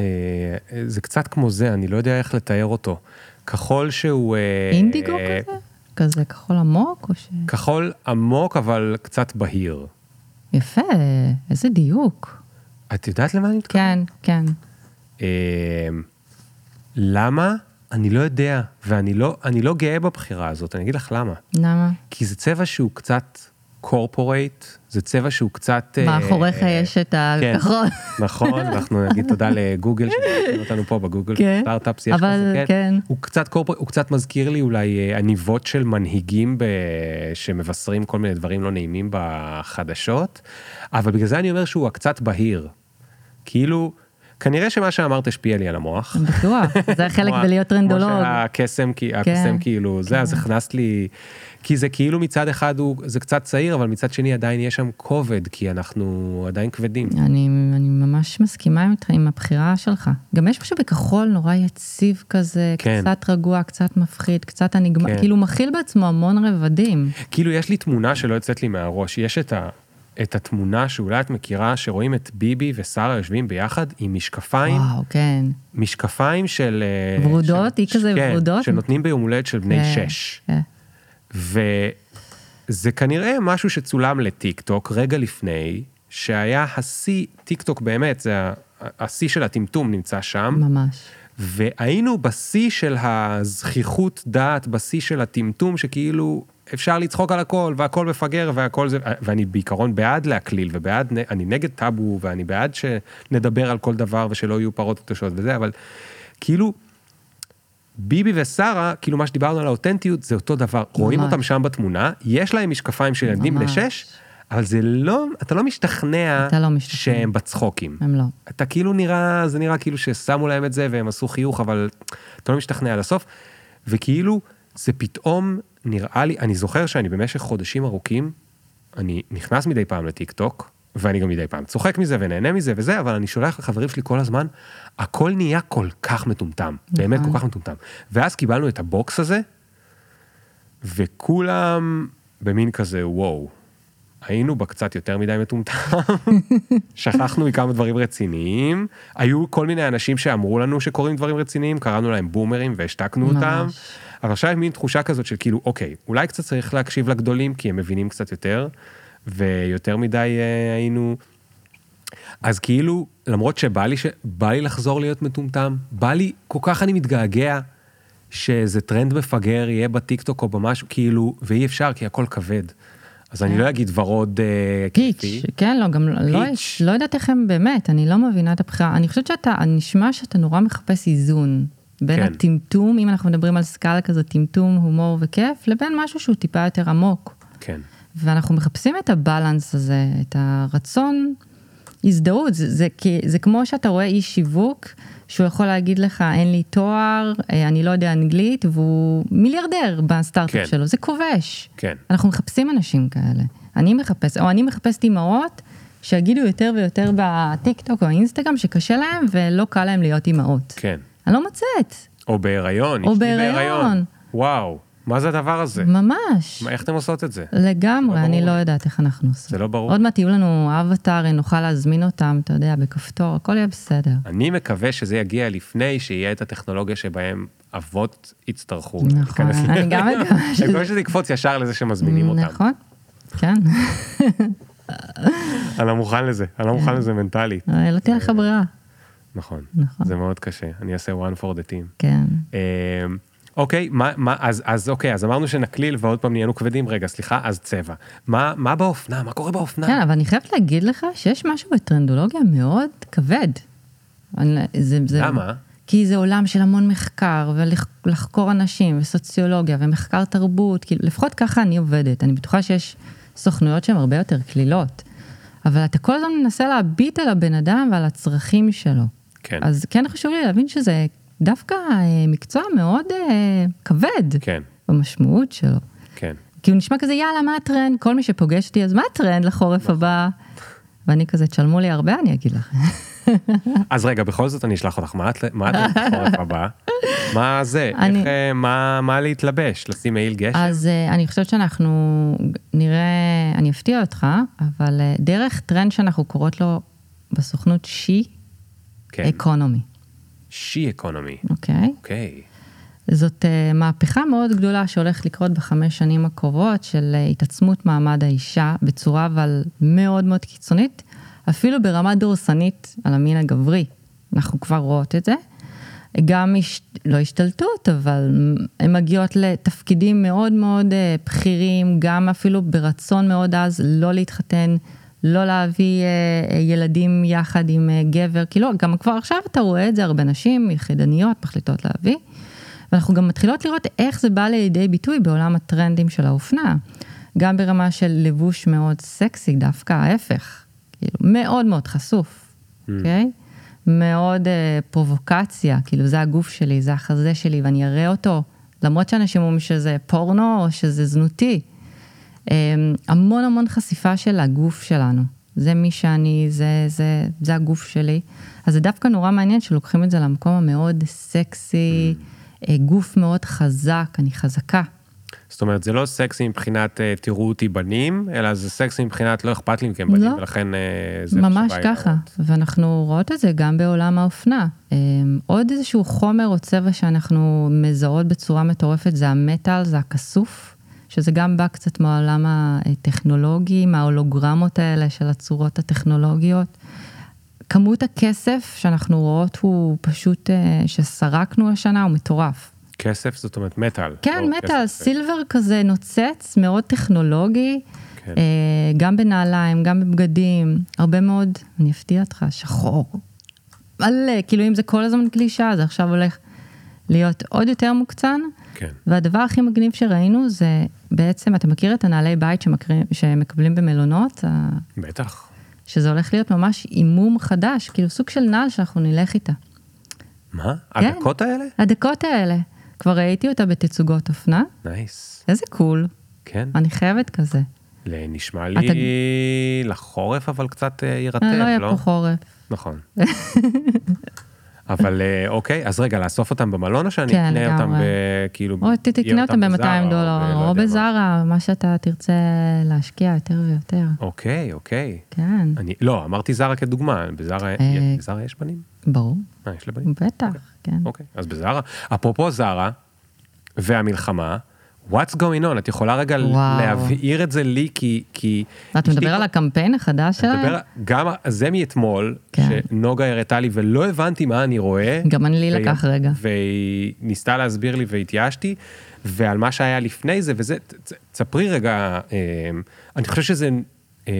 S1: זה קצת כמו זה, אני לא יודע איך לתאר אותו. כחול שהוא... אה,
S2: אינדיגו כזה? כזה כחול עמוק או ש...
S1: כחול עמוק אבל קצת בהיר.
S2: יפה, איזה דיוק.
S1: את יודעת למה אני מתכוון?
S2: כן, כן.
S1: אמ, למה? אני לא יודע, ואני לא, אני לא גאה בבחירה הזאת, אני אגיד לך למה.
S2: למה?
S1: כי זה צבע שהוא קצת קורפורייט, זה צבע שהוא קצת... אה,
S2: מאחוריך יש את
S1: כן.
S2: הכחול.
S1: נכון, אנחנו נגיד תודה לגוגל שמחכים אותנו פה בגוגל
S2: כן,
S1: סטארט-אפס, יש
S2: אבל
S1: כזה,
S2: כן.
S1: הוא קצת קורפורייט, הוא קצת מזכיר לי אולי אה, עניבות של מנהיגים ב... שמבשרים כל מיני דברים לא נעימים בחדשות, אבל בגלל זה אני אומר שהוא הקצת בהיר. כאילו, כנראה שמה שאמרת השפיע לי על המוח.
S2: בטוח, זה חלק בלהיות טרנדולוג.
S1: כמו שהקסם, כי- הקסם כאילו, זה, אז
S2: כן.
S1: הכנסת לי, כי זה כאילו מצד אחד הוא, זה קצת צעיר, אבל מצד שני עדיין יש שם כובד, כי אנחנו עדיין כבדים.
S2: אני, אני ממש מסכימה עם, עם הבחירה שלך. גם יש משהו בכחול נורא יציב כזה,
S1: כן.
S2: קצת רגוע, קצת מפחיד, קצת הנגמר,
S1: כן.
S2: כאילו מכיל בעצמו המון רבדים.
S1: כאילו יש לי תמונה שלא יוצאת לי מהראש, יש את, ה, את התמונה שאולי את מכירה, שרואים את ביבי ושרה יושבים ביחד עם משקפיים,
S2: וואו, כן.
S1: משקפיים של... אה,
S2: ורודות? היא כזה
S1: כן,
S2: ורודות?
S1: שנותנים ביום הולדת של בני
S2: כן,
S1: שש.
S2: כן.
S1: וזה כנראה משהו שצולם לטיק טוק רגע לפני, שהיה השיא, טיק טוק באמת, זה השיא של הטמטום נמצא שם,
S2: ממש.
S1: והיינו בשיא של הזחיחות דעת, בשיא של הטמטום, שכאילו אפשר לצחוק על הכל, והכל מפגר, והכל זה, ואני בעיקרון בעד להקליל, ובעד, אני נגד טאבו, ואני בעד שנדבר על כל דבר ושלא יהיו פרות קדושות וזה, אבל כאילו, ביבי ושרה, כאילו מה שדיברנו על האותנטיות, זה אותו דבר. רואים אותם שם בתמונה, יש להם משקפיים של ילדים בני
S2: ממש.
S1: שש, אבל זה לא, אתה לא משתכנע
S2: אתה לא משתכנע.
S1: שהם בצחוקים.
S2: הם לא.
S1: אתה כאילו נראה, זה נראה כאילו ששמו להם את זה והם עשו חיוך, אבל אתה לא משתכנע עד הסוף. וכאילו, זה פתאום נראה לי, אני זוכר שאני במשך חודשים ארוכים, אני נכנס מדי פעם לטיק טוק, ואני גם מדי פעם צוחק מזה ונהנה מזה וזה, אבל אני שולח לחברים שלי כל הזמן, הכל נהיה כל כך מטומטם, באמת כל כך מטומטם. ואז קיבלנו את הבוקס הזה, וכולם במין כזה, וואו, היינו בה קצת יותר מדי מטומטם, שכחנו מכמה דברים רציניים, היו כל מיני אנשים שאמרו לנו שקורים דברים רציניים, קראנו להם בומרים והשתקנו
S2: ממש.
S1: אותם, אבל עכשיו יש מין תחושה כזאת של כאילו, אוקיי, אולי קצת צריך להקשיב לגדולים, כי הם מבינים קצת יותר, ויותר מדי אה, היינו... אז כאילו, למרות שבא לי, ש... בא לי לחזור להיות מטומטם, בא לי, כל כך אני מתגעגע שאיזה טרנד מפגר יהיה בטיקטוק או במשהו, כאילו, ואי אפשר, כי הכל כבד. אז אני לא אגיד ורוד אה,
S2: peach,
S1: כיפי.
S2: כן, לא, גם לא,
S1: peach.
S2: לא יודעת איך הם באמת, אני לא מבינה את הבחירה. אני חושבת שאתה, נשמע שאתה נורא מחפש איזון בין
S1: כן.
S2: הטמטום, אם אנחנו מדברים על סקאלה כזאת, טמטום, הומור וכיף, לבין משהו שהוא טיפה יותר עמוק.
S1: כן,
S2: ואנחנו מחפשים את הבלנס הזה, את הרצון הזדהות, זה, זה, זה כמו שאתה רואה איש שיווק, שהוא יכול להגיד לך, אין לי תואר, אה, אני לא יודע אנגלית, והוא מיליארדר בסטארט-אפ
S1: כן.
S2: שלו, זה כובש.
S1: כן.
S2: אנחנו מחפשים אנשים כאלה. אני מחפש, או אני מחפשת אימהות שיגידו יותר ויותר בטיק טוק או אינסטגרם שקשה להם ולא קל להם להיות אימהות.
S1: כן.
S2: אני לא מוצאת,
S1: או בהיריון,
S2: או בהיריון.
S1: וואו, מה זה הדבר הזה?
S2: ממש.
S1: מה, איך אתם עושות את זה?
S2: לגמרי,
S1: לא
S2: אני לא. יודעת איך אנחנו עושים.
S1: זה לא ברור.
S2: עוד מעט יהיו לנו אבטארים, נוכל להזמין אותם, אתה יודע, בכפתור, הכל יהיה בסדר.
S1: אני מקווה שזה יגיע לפני שיהיה את הטכנולוגיה שבהם אבות יצטרכו.
S2: נכון, אני גם מקווה
S1: אני
S2: שזה...
S1: מקווה שזה יקפוץ ישר לזה שמזמינים אותם.
S2: נכון, כן.
S1: אני לא מוכן לזה, אני לא מוכן לזה מנטלית.
S2: אה, לא תהיה לך ברירה.
S1: נכון,
S2: נכון.
S1: זה מאוד קשה, אני אעשה one for the team.
S2: כן.
S1: אה, אוקיי, מה, מה, אז, אז אוקיי, אז אמרנו שנקליל ועוד פעם נהיינו כבדים, רגע, סליחה, אז צבע. מה, מה באופנה? מה קורה באופנה?
S2: כן, אבל אני חייבת להגיד לך שיש משהו בטרנדולוגיה מאוד כבד. אני- זה, זה,
S1: למה?
S2: כי זה עולם של המון מחקר, ולחקור אנשים, וסוציולוגיה, ומחקר תרבות, כאילו, לפחות ככה אני עובדת. אני בטוחה שיש סוכנויות שהן הרבה יותר קלילות. אבל אתה כל הזמן מנסה להביט על הבן אדם ועל הצרכים שלו.
S1: כן.
S2: אז כן חשוב לי להבין שזה דווקא אה, מקצוע מאוד אה, כבד
S1: כן,
S2: במשמעות שלו.
S1: כן.
S2: כי הוא נשמע כזה, יאללה, מה הטרנד? כל מי שפוגש אותי, אז מה הטרנד לחורף הבא? ואני כזה, תשלמו לי הרבה, אני אגיד לך.
S1: אז רגע, בכל זאת אני אשלח אותך, מה את בחורף הבא? מה זה? איך, אה, מה מה להתלבש? לשים מעיל גשם?
S2: אז אה, אני חושבת שאנחנו נראה, אני אפתיע אותך, אבל דרך טרנד שאנחנו קוראות לו בסוכנות she
S1: כן.
S2: economy,
S1: she economy.
S2: אוקיי?
S1: אוקיי.
S2: זאת אה, מהפכה מאוד גדולה שהולכת לקרות בחמש שנים הקרובות של אה, התעצמות מעמד האישה בצורה אבל מאוד מאוד קיצונית, אפילו ברמה דורסנית על המין הגברי. אנחנו כבר רואות את זה. גם הש... לא השתלטות, אבל הן מגיעות לתפקידים מאוד מאוד אה, בכירים, גם אפילו ברצון מאוד עז לא להתחתן, לא להביא אה, אה, ילדים יחד עם אה, גבר, כאילו גם כבר עכשיו אתה רואה את זה, הרבה נשים יחידניות מחליטות להביא. ואנחנו גם מתחילות לראות איך זה בא לידי ביטוי בעולם הטרנדים של האופנה. גם ברמה של לבוש מאוד סקסי, דווקא ההפך, כאילו מאוד מאוד חשוף, אוקיי? מאוד אה, פרובוקציה, כאילו זה הגוף שלי, זה החזה שלי, ואני אראה אותו, למרות שאנשים אומרים שזה פורנו או שזה זנותי. אה, המון המון חשיפה של הגוף שלנו. זה מי שאני, זה, זה, זה הגוף שלי. אז זה דווקא נורא מעניין שלוקחים את זה למקום המאוד סקסי, אה, גוף מאוד חזק, אני חזקה.
S1: זאת אומרת, זה לא סקסי מבחינת אה, תראו אותי בנים, אלא זה סקסי מבחינת לא אכפת לי מכם בנים,
S2: לא.
S1: ולכן אה, זה
S2: ממש ככה,
S1: להיראות.
S2: ואנחנו רואות את זה גם בעולם האופנה. אה, עוד איזשהו חומר או צבע שאנחנו מזהות בצורה מטורפת זה המטאל, זה הכסוף, שזה גם בא קצת מהעולם הטכנולוגי, מההולוגרמות האלה של הצורות הטכנולוגיות. כמות הכסף שאנחנו רואות הוא פשוט, אה, שסרקנו השנה, הוא מטורף.
S1: כסף, זאת אומרת מטאל.
S2: כן,
S1: לא
S2: מטאל,
S1: כסף.
S2: סילבר כזה נוצץ, מאוד טכנולוגי,
S1: כן.
S2: אה, גם בנעליים, גם בבגדים, הרבה מאוד, אני אפתיע אותך, שחור. מלא, כאילו אם זה כל הזמן קלישה, זה עכשיו הולך להיות עוד יותר מוקצן.
S1: כן.
S2: והדבר הכי מגניב שראינו זה בעצם, אתה מכיר את הנעלי בית שמקרים, שמקבלים במלונות?
S1: בטח.
S2: שזה הולך להיות ממש אימוג' חדש, כאילו סוג של נעל שאנחנו נלך איתה.
S1: מה?
S2: כן.
S1: הדקות האלה?
S2: הדקות האלה, כבר ראיתי אותה בתצוגות אופנה,
S1: נייס.
S2: איזה cool,
S1: כן.
S2: אני חייבת כזה.
S1: נשמע
S2: אתה-
S1: לי לחורף, אבל קצת אה, יירטב,
S2: אה, לא יהיה
S1: לא?
S2: פה חורף.
S1: נכון. אבל אה, אוקיי, אז רגע, לאסוף אותם במלון או שאני
S2: כן,
S1: אקנה אותם. ב... כאילו...
S2: או תקנה אותם ב-200
S1: בזארה
S2: דולר,
S1: ולא
S2: או. בזארה, מה שאתה תרצה להשקיע יותר ויותר.
S1: אוקיי, אוקיי.
S2: כן,
S1: אני, לא, אמרתי זרה כדוגמה, בזרה,
S2: אה,
S1: יש בנים?
S2: ברור,
S1: מה, יש לבנים?
S2: בטח, כן.
S1: אוקיי, אז בזרה. אפרופו זרה והמלחמה, what's going on? את יכולה רגע
S2: וואו.
S1: להבהיר את זה לי, כי... כי
S2: אתה מדבר
S1: כל-
S2: על הקמפיין החדש שלהם?
S1: מדבר גם זה מאתמול,
S2: כן.
S1: שנוגה הראתה לי ולא הבנתי מה אני רואה.
S2: גם אני לי לקח רגע.
S1: והיא ניסתה להסביר לי והתייאשתי, ועל מה שהיה לפני זה, וזה, תספרי רגע, אמ, אני חושב שזה אה,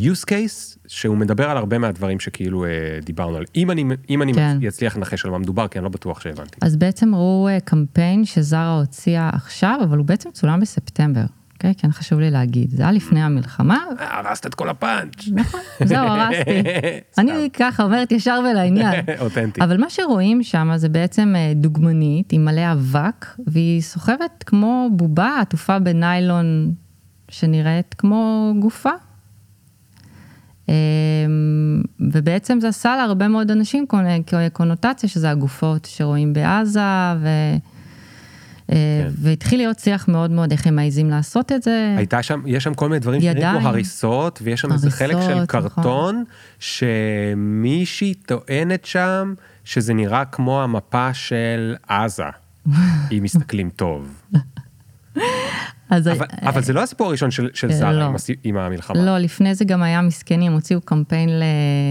S1: use case, שהוא מדבר על הרבה מהדברים שכאילו אה, דיברנו על. אם אני, אם אני
S2: כן.
S1: אצליח לנחש על מה מדובר, כי אני לא בטוח שהבנתי.
S2: אז בעצם ראו אה, קמפיין שזרה הוציאה עכשיו, אבל הוא בעצם צולם בספטמבר. אוקיי? כן, חשוב לי להגיד. זה היה לפני המלחמה,
S1: אה, הרסת את כל הפאנץ'.
S2: נכון, זהו, הרסתי. אני ככה אומרת ישר ולעניין.
S1: אותנטי.
S2: אבל מה שרואים שם זה בעצם אה, דוגמנית עם מלא אבק, והיא סוחבת כמו בובה עטופה בניילון שנראית כמו גופה. אה, ובעצם זה עשה להרבה מאוד אנשים קונ- קונוטציה שזה הגופות שרואים בעזה, ו... אה,
S1: כן.
S2: והתחיל להיות שיח מאוד מאוד איך הם מעזים לעשות את זה.
S1: הייתה שם, יש שם כל מיני דברים שנראים. כמו הריסות, ויש שם איזה חלק של
S2: הריסות,
S1: קרטון, שמישהי טוענת שם שזה נראה כמו המפה של עזה, אם מסתכלים טוב.
S2: אז
S1: אבל, אבל זה לא הסיפור הראשון של, של
S2: אה,
S1: זרה
S2: לא.
S1: עם, עם המלחמה.
S2: לא, לפני זה גם היה מסכנים, הוציאו קמפיין ל-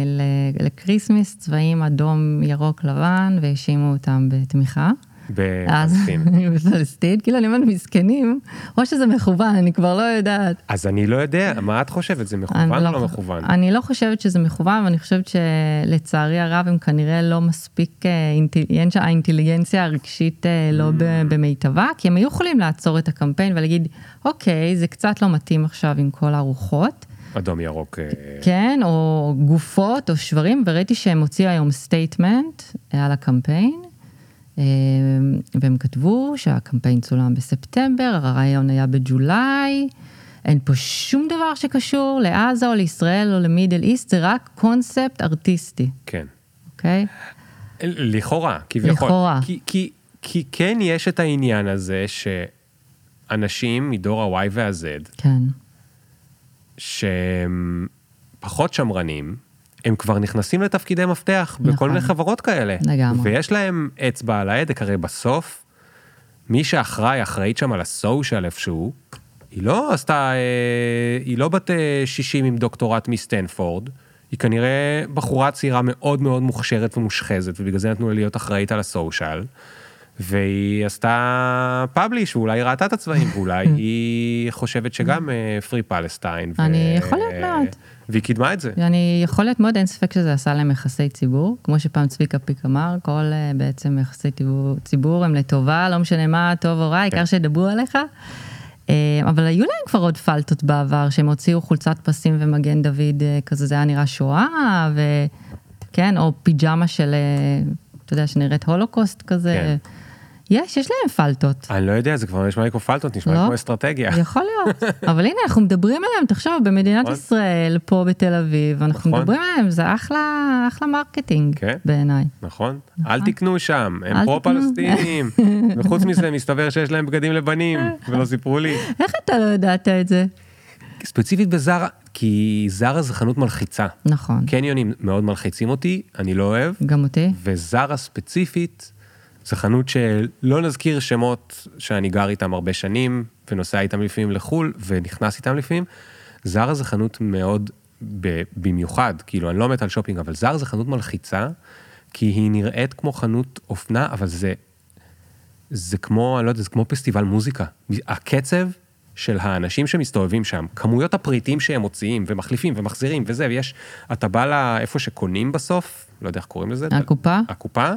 S2: ל- לקריסמס, צבעים אדום, ירוק, לבן, והאשימו אותם בתמיכה.
S1: בפלסטין.
S2: בפלסטין, כאילו אני אומרת מסכנים, או שזה מכוון, אני כבר לא יודעת.
S1: אז אני לא יודע, מה את חושבת, זה מכוון או לא
S2: חו-
S1: מכוון?
S2: אני לא חושבת שזה מכוון, ואני חושבת שלצערי הרב הם כנראה לא מספיק, אה, אינטל- האינטליגנציה הרגשית אה, לא
S1: Mm.
S2: במיטבה, כי הם היו יכולים לעצור את הקמפיין ולהגיד, אוקיי, זה קצת לא מתאים עכשיו עם כל הרוחות.
S1: אדום ירוק. אה,
S2: כן, או גופות או שברים, וראיתי שהם הוציאו היום statement על הקמפיין, והם כתבו שהקמפיין צולם בספטמבר, הרעיון היה בג'ולי, אין פה שום דבר שקשור לעזה או לישראל או למידל איסט, זה רק קונספט ארטיסטי,
S1: כן.
S2: אוקיי?
S1: לכאורה, כביכול.
S2: לכאורה.
S1: כי, כי, כי כן יש את העניין הזה שאנשים מדור ה-Y וה-Z,
S2: כן,
S1: שהם פחות שמרנים, הם כבר נכנסים לתפקידי מפתח בכל
S2: נכון.
S1: מיני חברות כאלה.
S2: לגמרי.
S1: ויש להם אצבע על ההדק, הרי בסוף, מי שאחראי, אחראית שם על הסושיאל איפשהו, היא לא עשתה, אה, היא לא בת אה, 60 עם דוקטורט מסטנפורד, היא כנראה בחורה צעירה מאוד מאוד מוכשרת ומושחזת, ובגלל זה נתנו לה להיות אחראית על הסושיאל. והיא עשתה פאבליש, ואולי היא ראתה את הצבעים, ואולי היא חושבת שגם פרי פלסטיין.
S2: אני- יכול להיות מאוד.
S1: והיא קידמה את זה.
S2: אני יכול להיות מאוד, אין ספק שזה עשה להם יחסי ציבור, כמו שפעם צביקה פיק אמר, כל אה, בעצם יחסי ציבור, הם לטובה, לא משנה מה, טוב או רע, העיקר שידברו עליך. אה, אבל היו להם כבר עוד פלטות בעבר, שהם הוציאו חולצת פסים ומגן דוד, אה, כזה זה היה נראה שואה, כן, או פיג'מה של, אתה יודע, שנראית הולוקוסט כזה.
S1: כן.
S2: יש, יש להם פלטות.
S1: אני לא יודע, זה כבר נשמע לי כמו פלטות, נשמע לי
S2: לא?
S1: כמו אסטרטגיה.
S2: יכול להיות, אבל הנה, אנחנו מדברים עליהם, תחשוב, במדינת
S1: נכון.
S2: ישראל, פה בתל אביב, אנחנו
S1: נכון.
S2: מדברים עליהם, זה אחלה, אחלה marketing
S1: כן.
S2: בעיניי.
S1: נכון? אל תקנו שם, הם פרו-פלסטינים. וחוץ מזה, מסתבר שיש להם בגדים לבנים, ולא סיפרו לי.
S2: איך אתה לא ידעת את זה?
S1: ספציפית בזארה, כי זארה זה חנות מלחיצה.
S2: נכון,
S1: קניונים מאוד מלחיצים אותי, אני לא אוהב,
S2: גם אותי.
S1: וזארה ספציפית, זה חנות שלא נזכיר שמות שאני גר איתם הרבה שנים, ונוסע איתם לפעמים לחו"ל, ונכנס איתם לפעמים. זארה זה חנות מאוד, במיוחד, כאילו, אני לא מת על שופינג, אבל זארה זה חנות מלחיצה, כי היא נראית כמו חנות אופנה, אבל זה, זה כמו, אני לא יודע, זה כמו פסטיבל מוזיקה. הקצב של האנשים שמסתובבים שם, כמויות הפריטים שהם מוציאים, ומחליפים, ומחזירים, וזה, ויש, אתה בא לאיפה שקונים בסוף, לא יודע איך קוראים לזה.
S2: הקופה?
S1: הקופה,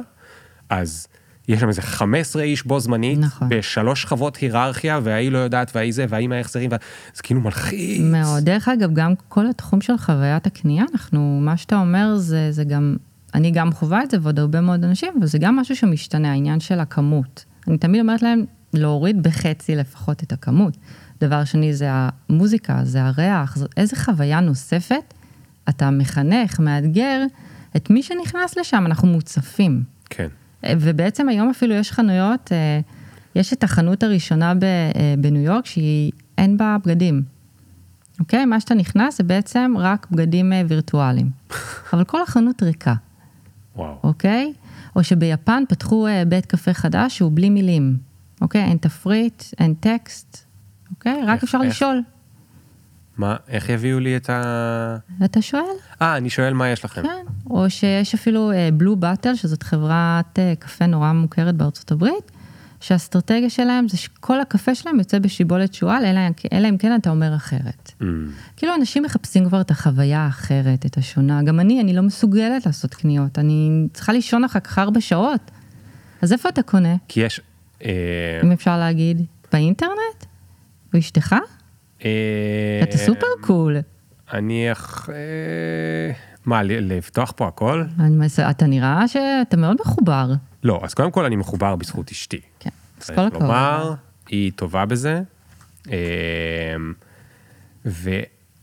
S1: אז יש שם איזה 15 איש בו זמנית,
S2: נכון.
S1: בשלוש שכבות היררכיה, וההיא לא יודעת, וההיא זה, וההיא מההחזרים, וה- זה כאילו מלחיץ.
S2: מאוד. דרך אגב, גם כל התחום של חוויית הקנייה, אנחנו, מה שאתה אומר זה, זה גם, אני גם חווה את זה ועוד הרבה מאוד אנשים, אבל זה גם משהו שמשתנה, העניין של הכמות. אני תמיד אומרת להם להוריד בחצי לפחות את הכמות. דבר שני זה המוזיקה, זה הריח, זו איזה חוויה נוספת אתה מחנך, מאתגר את מי שנכנס לשם, אנחנו מוצפים.
S1: כן.
S2: ובעצם היום אפילו יש חנויות, אה, יש את החנות הראשונה אה, בניו יורק שהיא, אין בה בגדים. אוקיי? מה שאתה נכנס זה בעצם רק בגדים אה, וירטואליים. אבל כל החנות ריקה,
S1: וואו.
S2: אוקיי? או שביפן פתחו בית קפה חדש שהוא בלי מילים. אוקיי? אין תפריט, אין טקסט, אוקיי? רק
S1: איך-
S2: אפשר
S1: איך?
S2: לשאול.
S1: מה, איך יביאו לי את ה...
S2: אתה שואל?
S1: אה, אני שואל מה יש לכם.
S2: כן. או שיש אפילו בלו באטל, שזאת חברת אה, קפה נורא מוכרת בארצות הברית, שהאסטרטגיה שלהם זה שכל הקפה שלהם יוצא בשיבולת שועל, אלא, אלא אם כן אתה אומר אחרת.
S1: Mm,
S2: כאילו אנשים מחפשים כבר את החוויה האחרת, את השונה. גם אני, אני לא מסוגלת לעשות קניות, אני צריכה לישון אחר כך ארבע שעות. אז איפה אתה קונה,
S1: כי יש... אה,
S2: אם אפשר להגיד? באינטרנט? או אשתך?
S1: אה,
S2: אתה סופר קול.
S1: אני... אח- אה, מה, לפתוח פה הכל?
S2: אתה נראה שאתה מאוד מחובר.
S1: לא, אז קודם כל אני מחובר בזכות אשתי.
S2: כן. אז כל הכבוד.
S1: לומר, היא טובה בזה. אה,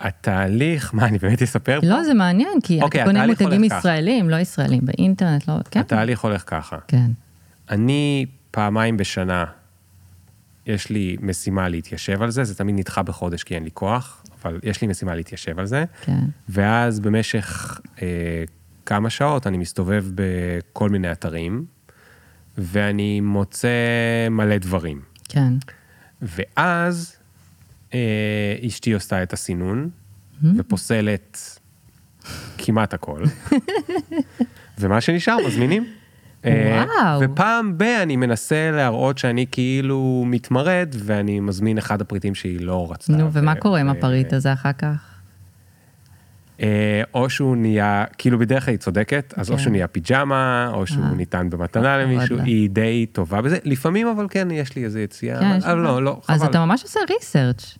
S1: והתהליך, מה, אני באמת אספר פה?
S2: לא, זה מעניין, כי
S1: אוקיי,
S2: אתה קונה
S1: התהליך
S2: מותגים. ישראלים, לא ישראלים, באינטרנט, לא, כן?
S1: התהליך הולך ככה.
S2: כן.
S1: אני פעמיים בשנה, יש לי משימה להתיישב על זה, זה תמיד נדחה בחודש כי אין לי כוח, אבל יש לי משימה להתיישב על זה.
S2: כן.
S1: ואז במשך אה, כמה שעות אני מסתובב בכל מיני אתרים, ואני מוצא מלא דברים.
S2: כן.
S1: ואז אה, אשתי עושה את הסינון, ופוסלת כמעט הכל. ומה שנשאר, מזמינים.
S2: וואו.
S1: ופעם ב- אני מנסה להראות שאני כאילו מתמרד, ואני מזמין אחד הפריטים שהיא לא רצתה.
S2: נו, ומה קורה עם הפריט הזה אחר כך?
S1: אה, או שהוא נהיה, כאילו בדרך כלל היא צודקת, אז או
S2: כן.
S1: שהוא נהיה פיג'מה, או שהוא
S2: אה.
S1: ניתן במתנה
S2: אה,
S1: למישהו,
S2: וואלה.
S1: היא די טובה בזה. לפעמים אבל כן, יש לי איזה יציאה,
S2: כן,
S1: אבל. לא, לא,
S2: אז
S1: חבל.
S2: אתה ממש עושה ריסרצ'.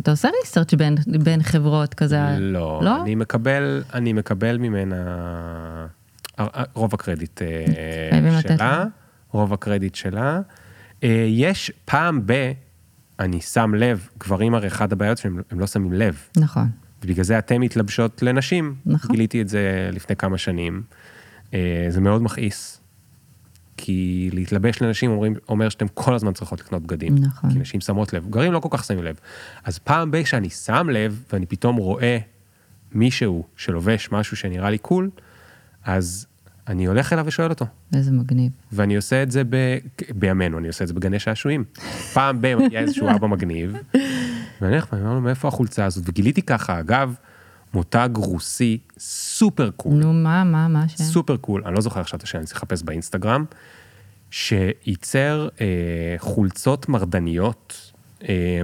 S2: אתה עושה ריסרצ' בין, בין חברות כזה.
S1: לא,
S2: לא?
S1: אני מקבל, אני מקבל ממנה, רוב הקרדיט אה,
S2: חייבים לתת
S1: שלה,
S2: לה.
S1: רוב הקרדיט שלה. אה, יש פעם ב... אני שם לב, גברים הרי אחד הבעיות שהם הם לא שמים לב,
S2: נכון.
S1: ובגלל זה אתם מתלבשות לנשים.
S2: נכון.
S1: גיליתי את זה לפני כמה שנים. אה, זה מאוד מכעיס. כי להתלבש לנשים אומרים, אומר שאתם כל הזמן צריכות לקנות בגדים.
S2: נכון.
S1: כי נשים שמות לב, גברים לא כל כך שמים לב. אז פעם ב- כשאני שם לב, ואני פתאום רואה מישהו שלובש משהו שנראה לי cool, אז אני הולך אליו ושואל אותו.
S2: איזה מגניב.
S1: ואני עושה את זה ב... בימינו, אני עושה את זה בגני שעשועים. פעם ב... מגיע איזשהו אבא מגניב, ואני הולך ואני אומר לו, מאיפה החולצה הזאת? וגיליתי ככה, אגב, מותג רוסי סופר cool,
S2: נו, מה, מה, מה השם?
S1: סופר cool, אני לא זוכר עכשיו את השם, אני צריך לחפש באינסטגרם, שייצר אה, חולצות מרדניות, אה,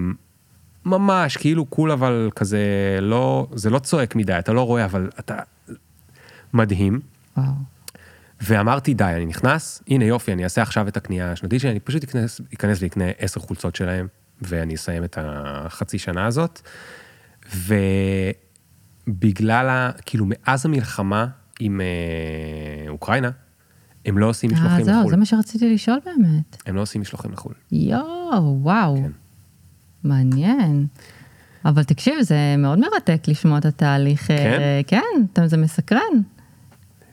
S1: ממש כאילו קול אבל כזה לא, זה לא צועק מדי, אתה לא רואה, אבל אתה... מדהים.
S2: וואו.
S1: ואמרתי, די, אני נכנס, הנה יופי, אני אעשה עכשיו את הקנייה השנתית שלי, אני פשוט אכנס, אכנס ואקנה עשר חולצות שלהם, ואני אסיים את החצי שנה הזאת. ובגלל, ה, כאילו, מאז המלחמה, עם אה, אוקראינה, הם לא עושים
S2: אה,
S1: משלוחים
S2: זהו,
S1: לחו"ל.
S2: זה מה שרציתי לשאול באמת.
S1: הם לא עושים משלוחים לחו"ל.
S2: יואו, וואו.
S1: כן.
S2: מעניין. אבל תקשיב, זה מאוד מרתק לשמוע את התהליך. אה,
S1: כן?
S2: כן, זה מסקרן.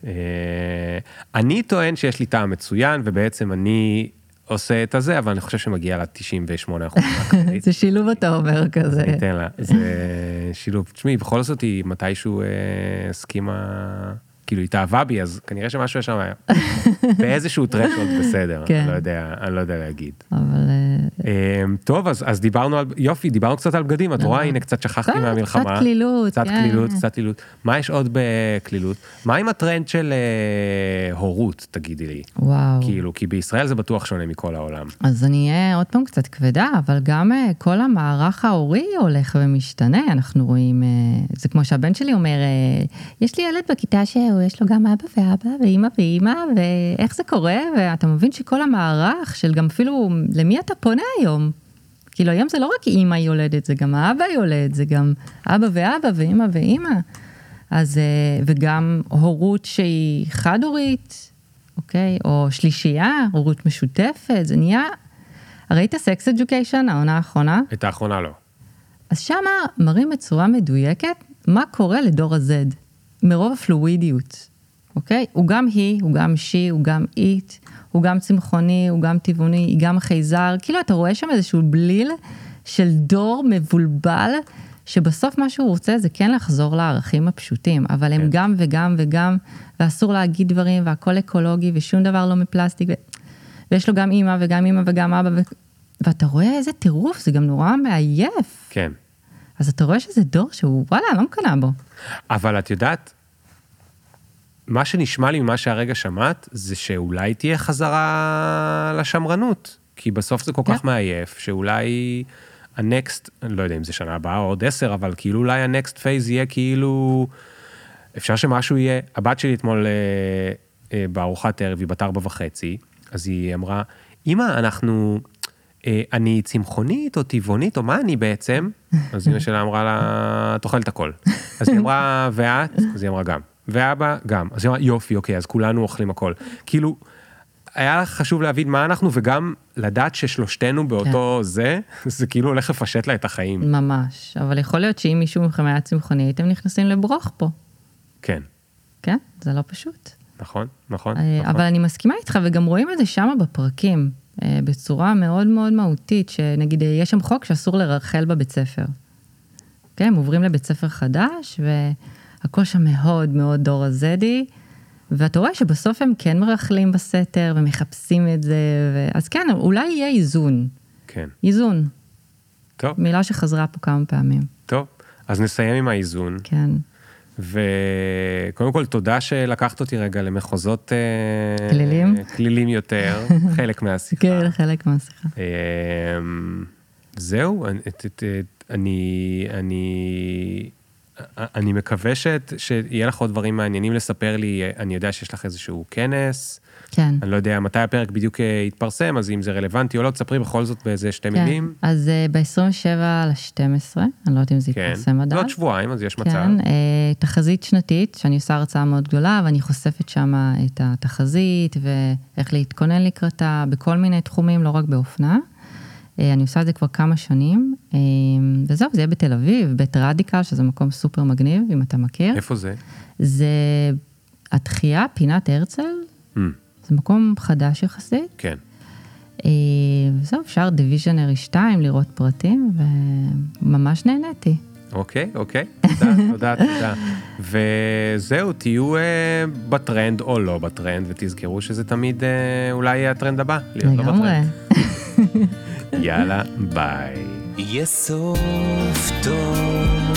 S1: אה, אני טוען שיש לי טעם מצוין, ובעצם אני עושה את הזה, אבל אני חושב שמגיע לה 98 אחוז.
S2: זה שילוב אתה אומר כזה.
S1: אני אתן לה, זה שילוב. תשמעי, בכל זאת היא מתישהו אה, הסכימה, כאילו התאהבה בי, אז כנראה שמשהו שם היה. באיזשהו טרשולד בסדר,
S2: כן.
S1: אני לא יודע, אני לא יודע להגיד.
S2: אבל אה,
S1: אה, טוב, אז, אז דיברנו על, יופי, דיברנו קצת על בגדים, את רואה, הנה קצת שכחתי
S2: קצת-
S1: מהמלחמה.
S2: קצת קלילות,
S1: קצת
S2: כן.
S1: קלילות, קצת קלילות. מה יש עוד בקלילות? מה עם הטרנד של אה, הורות, תגידי לי?
S2: וואו.
S1: כאילו, כי בישראל זה בטוח שונה מכל העולם.
S2: אז אני אהיה עוד פעם קצת כבדה, אבל גם אה, כל המערך ההורי הולך ומשתנה, אנחנו רואים, אה, זה כמו שהבן שלי אומר, אה, יש לי ילד בכיתה שהוא, יש לו גם אבא ואבא ואימא ואימא, ואיך זה קורה, ואתה מבין שכל המערך של גם אפילו, למי אתה פונה היום? כאילו היום זה לא רק אימא יולדת, זה גם האבא יולד, זה גם אבא ואבא ואימא ואימא. אז, אה, וגם הורות שהיא חד-הורית, אוקיי? או שלישייה, הורות משותפת, זה נהיה... ראית סקס אדיוקיישן, העונה האחרונה?
S1: את האחרונה לא.
S2: אז שמה מראים בצורה מדויקת מה קורה לדור ה-Z, מרוב הפלואידיות, אוקיי? הוא גם היא, הוא גם she, הוא גם it, הוא גם צמחוני, הוא גם טבעוני, היא גם חייזר, כאילו אתה רואה שם איזשהו בליל של דור מבולבל, שבסוף מה שהוא רוצה זה כן לחזור לערכים הפשוטים, אבל הם
S1: כן.
S2: גם וגם וגם, ואסור להגיד דברים, והכל אקולוגי, ושום דבר לא מפלסטיק, ו... ויש לו גם אימא וגם אימא וגם אבא, ו... ואתה רואה איזה טירוף, זה גם נורא מעייף.
S1: כן.
S2: אז אתה רואה שזה דור שהוא, וואלה, לא מקנאה בו.
S1: אבל את יודעת, מה שנשמע לי ממה שהרגע שמעת, זה שאולי תהיה חזרה לשמרנות. כי בסוף זה כל
S2: כן.
S1: כך מעייף, שאולי ה next, אני לא יודע אם זה שנה הבאה או עוד עשר, אבל כאילו אולי ה next phase יהיה כאילו, אפשר שמשהו יהיה, הבת שלי אתמול אה, אה, בארוחת ערב, היא בת ארבע וחצי, אז היא אמרה, אמא, אנחנו, אני צמחונית או טבעונית, או מה אני בעצם? אז אמא שלה אמרה לה, את אוכלת הכל. אז היא אמרה, ואת? אז היא אמרה גם. ואבא? גם. אז היא אמרה, יופי, אוקיי, אז כולנו אוכלים הכל. כאילו, היה לך חשוב להבין מה אנחנו, וגם לדעת ששלושתנו באותו זה, זה כאילו הולך לפשט לה את החיים.
S2: ממש. אבל יכול להיות שאם מישהו מכם היה צמחוני, הייתם נכנסים לברוך פה.
S1: כן,
S2: כן? זה לא פשוט.
S1: נכון, נכון.
S2: אה,
S1: נכון.
S2: אבל אני מסכימה איתך, וגם רואים את זה שמה בפרקים, אה, בצורה מאוד מאוד מהותית, שנגיד אה, יש שם חוק שאסור לרחל בבית ספר. כן, הם עוברים לבית ספר חדש, והכל שם מאוד מאוד דור הזדי, ואתה רואה שבסוף הם כן מרכלים בסתר ומחפשים את זה, ו... אז כן, אולי יהיה איזון.
S1: כן,
S2: איזון,
S1: טוב,
S2: מילה שחזרה פה כמה פעמים.
S1: טוב. אז נסיים עם האיזון,
S2: כן.
S1: וקודם כל, תודה שלקחת אותי רגע למחוזות... אה,
S2: כלילים?
S1: כלילים יותר, חלק מהשיחה.
S2: כן, חלק מהשיחה.
S1: אמ, זהו, אני- אני, אני, מקווה שיהיה לך עוד דברים מעניינים לספר לי, אני יודע שיש לך איזשהו כנס,
S2: כן.
S1: אני לא יודע מתי הפרק בדיוק אה, יתפרסם, אז אם זה רלוונטי או לא, תספרי בכל זאת באיזה שתי
S2: כן.
S1: מילים.
S2: אז ב-27 ל-12, אני לא יודעת אם זה
S1: כן,
S2: יתפרסם עד
S1: זה
S2: אז.
S1: עוד שבועיים, אז יש מצב.
S2: כן, אה, תחזית שנתית, שאני עושה הרצאה מאוד גדולה, ואני חושפת שם את התחזית, ואיך להתכונן לקראתה, בכל מיני תחומים, לא רק באופנה. אה, אני עושה את זה כבר כמה שנים, אה, וזהו, זה יהיה בתל אביב, בית רדיקל, שזה מקום סופר מגניב, אם אתה מכיר.
S1: איפה זה?
S2: זה התחייה, פינת הרצל,
S1: Mm,
S2: זה מקום חדש יחסית.
S1: כן.
S2: אה, וזהו, אפשר the visionary 2 לראות פרטים, וממש נהניתי.
S1: אוקיי, אוקיי, תודה, תודה, תודה. וזהו, תהיו אה, בטרנד או לא בטרנד, ותזכרו שזה תמיד אה, אולי יהיה הטרנד הבא, להיות לא. בטרנד. יאללה, ביי.
S3: יהיה סוף טוב.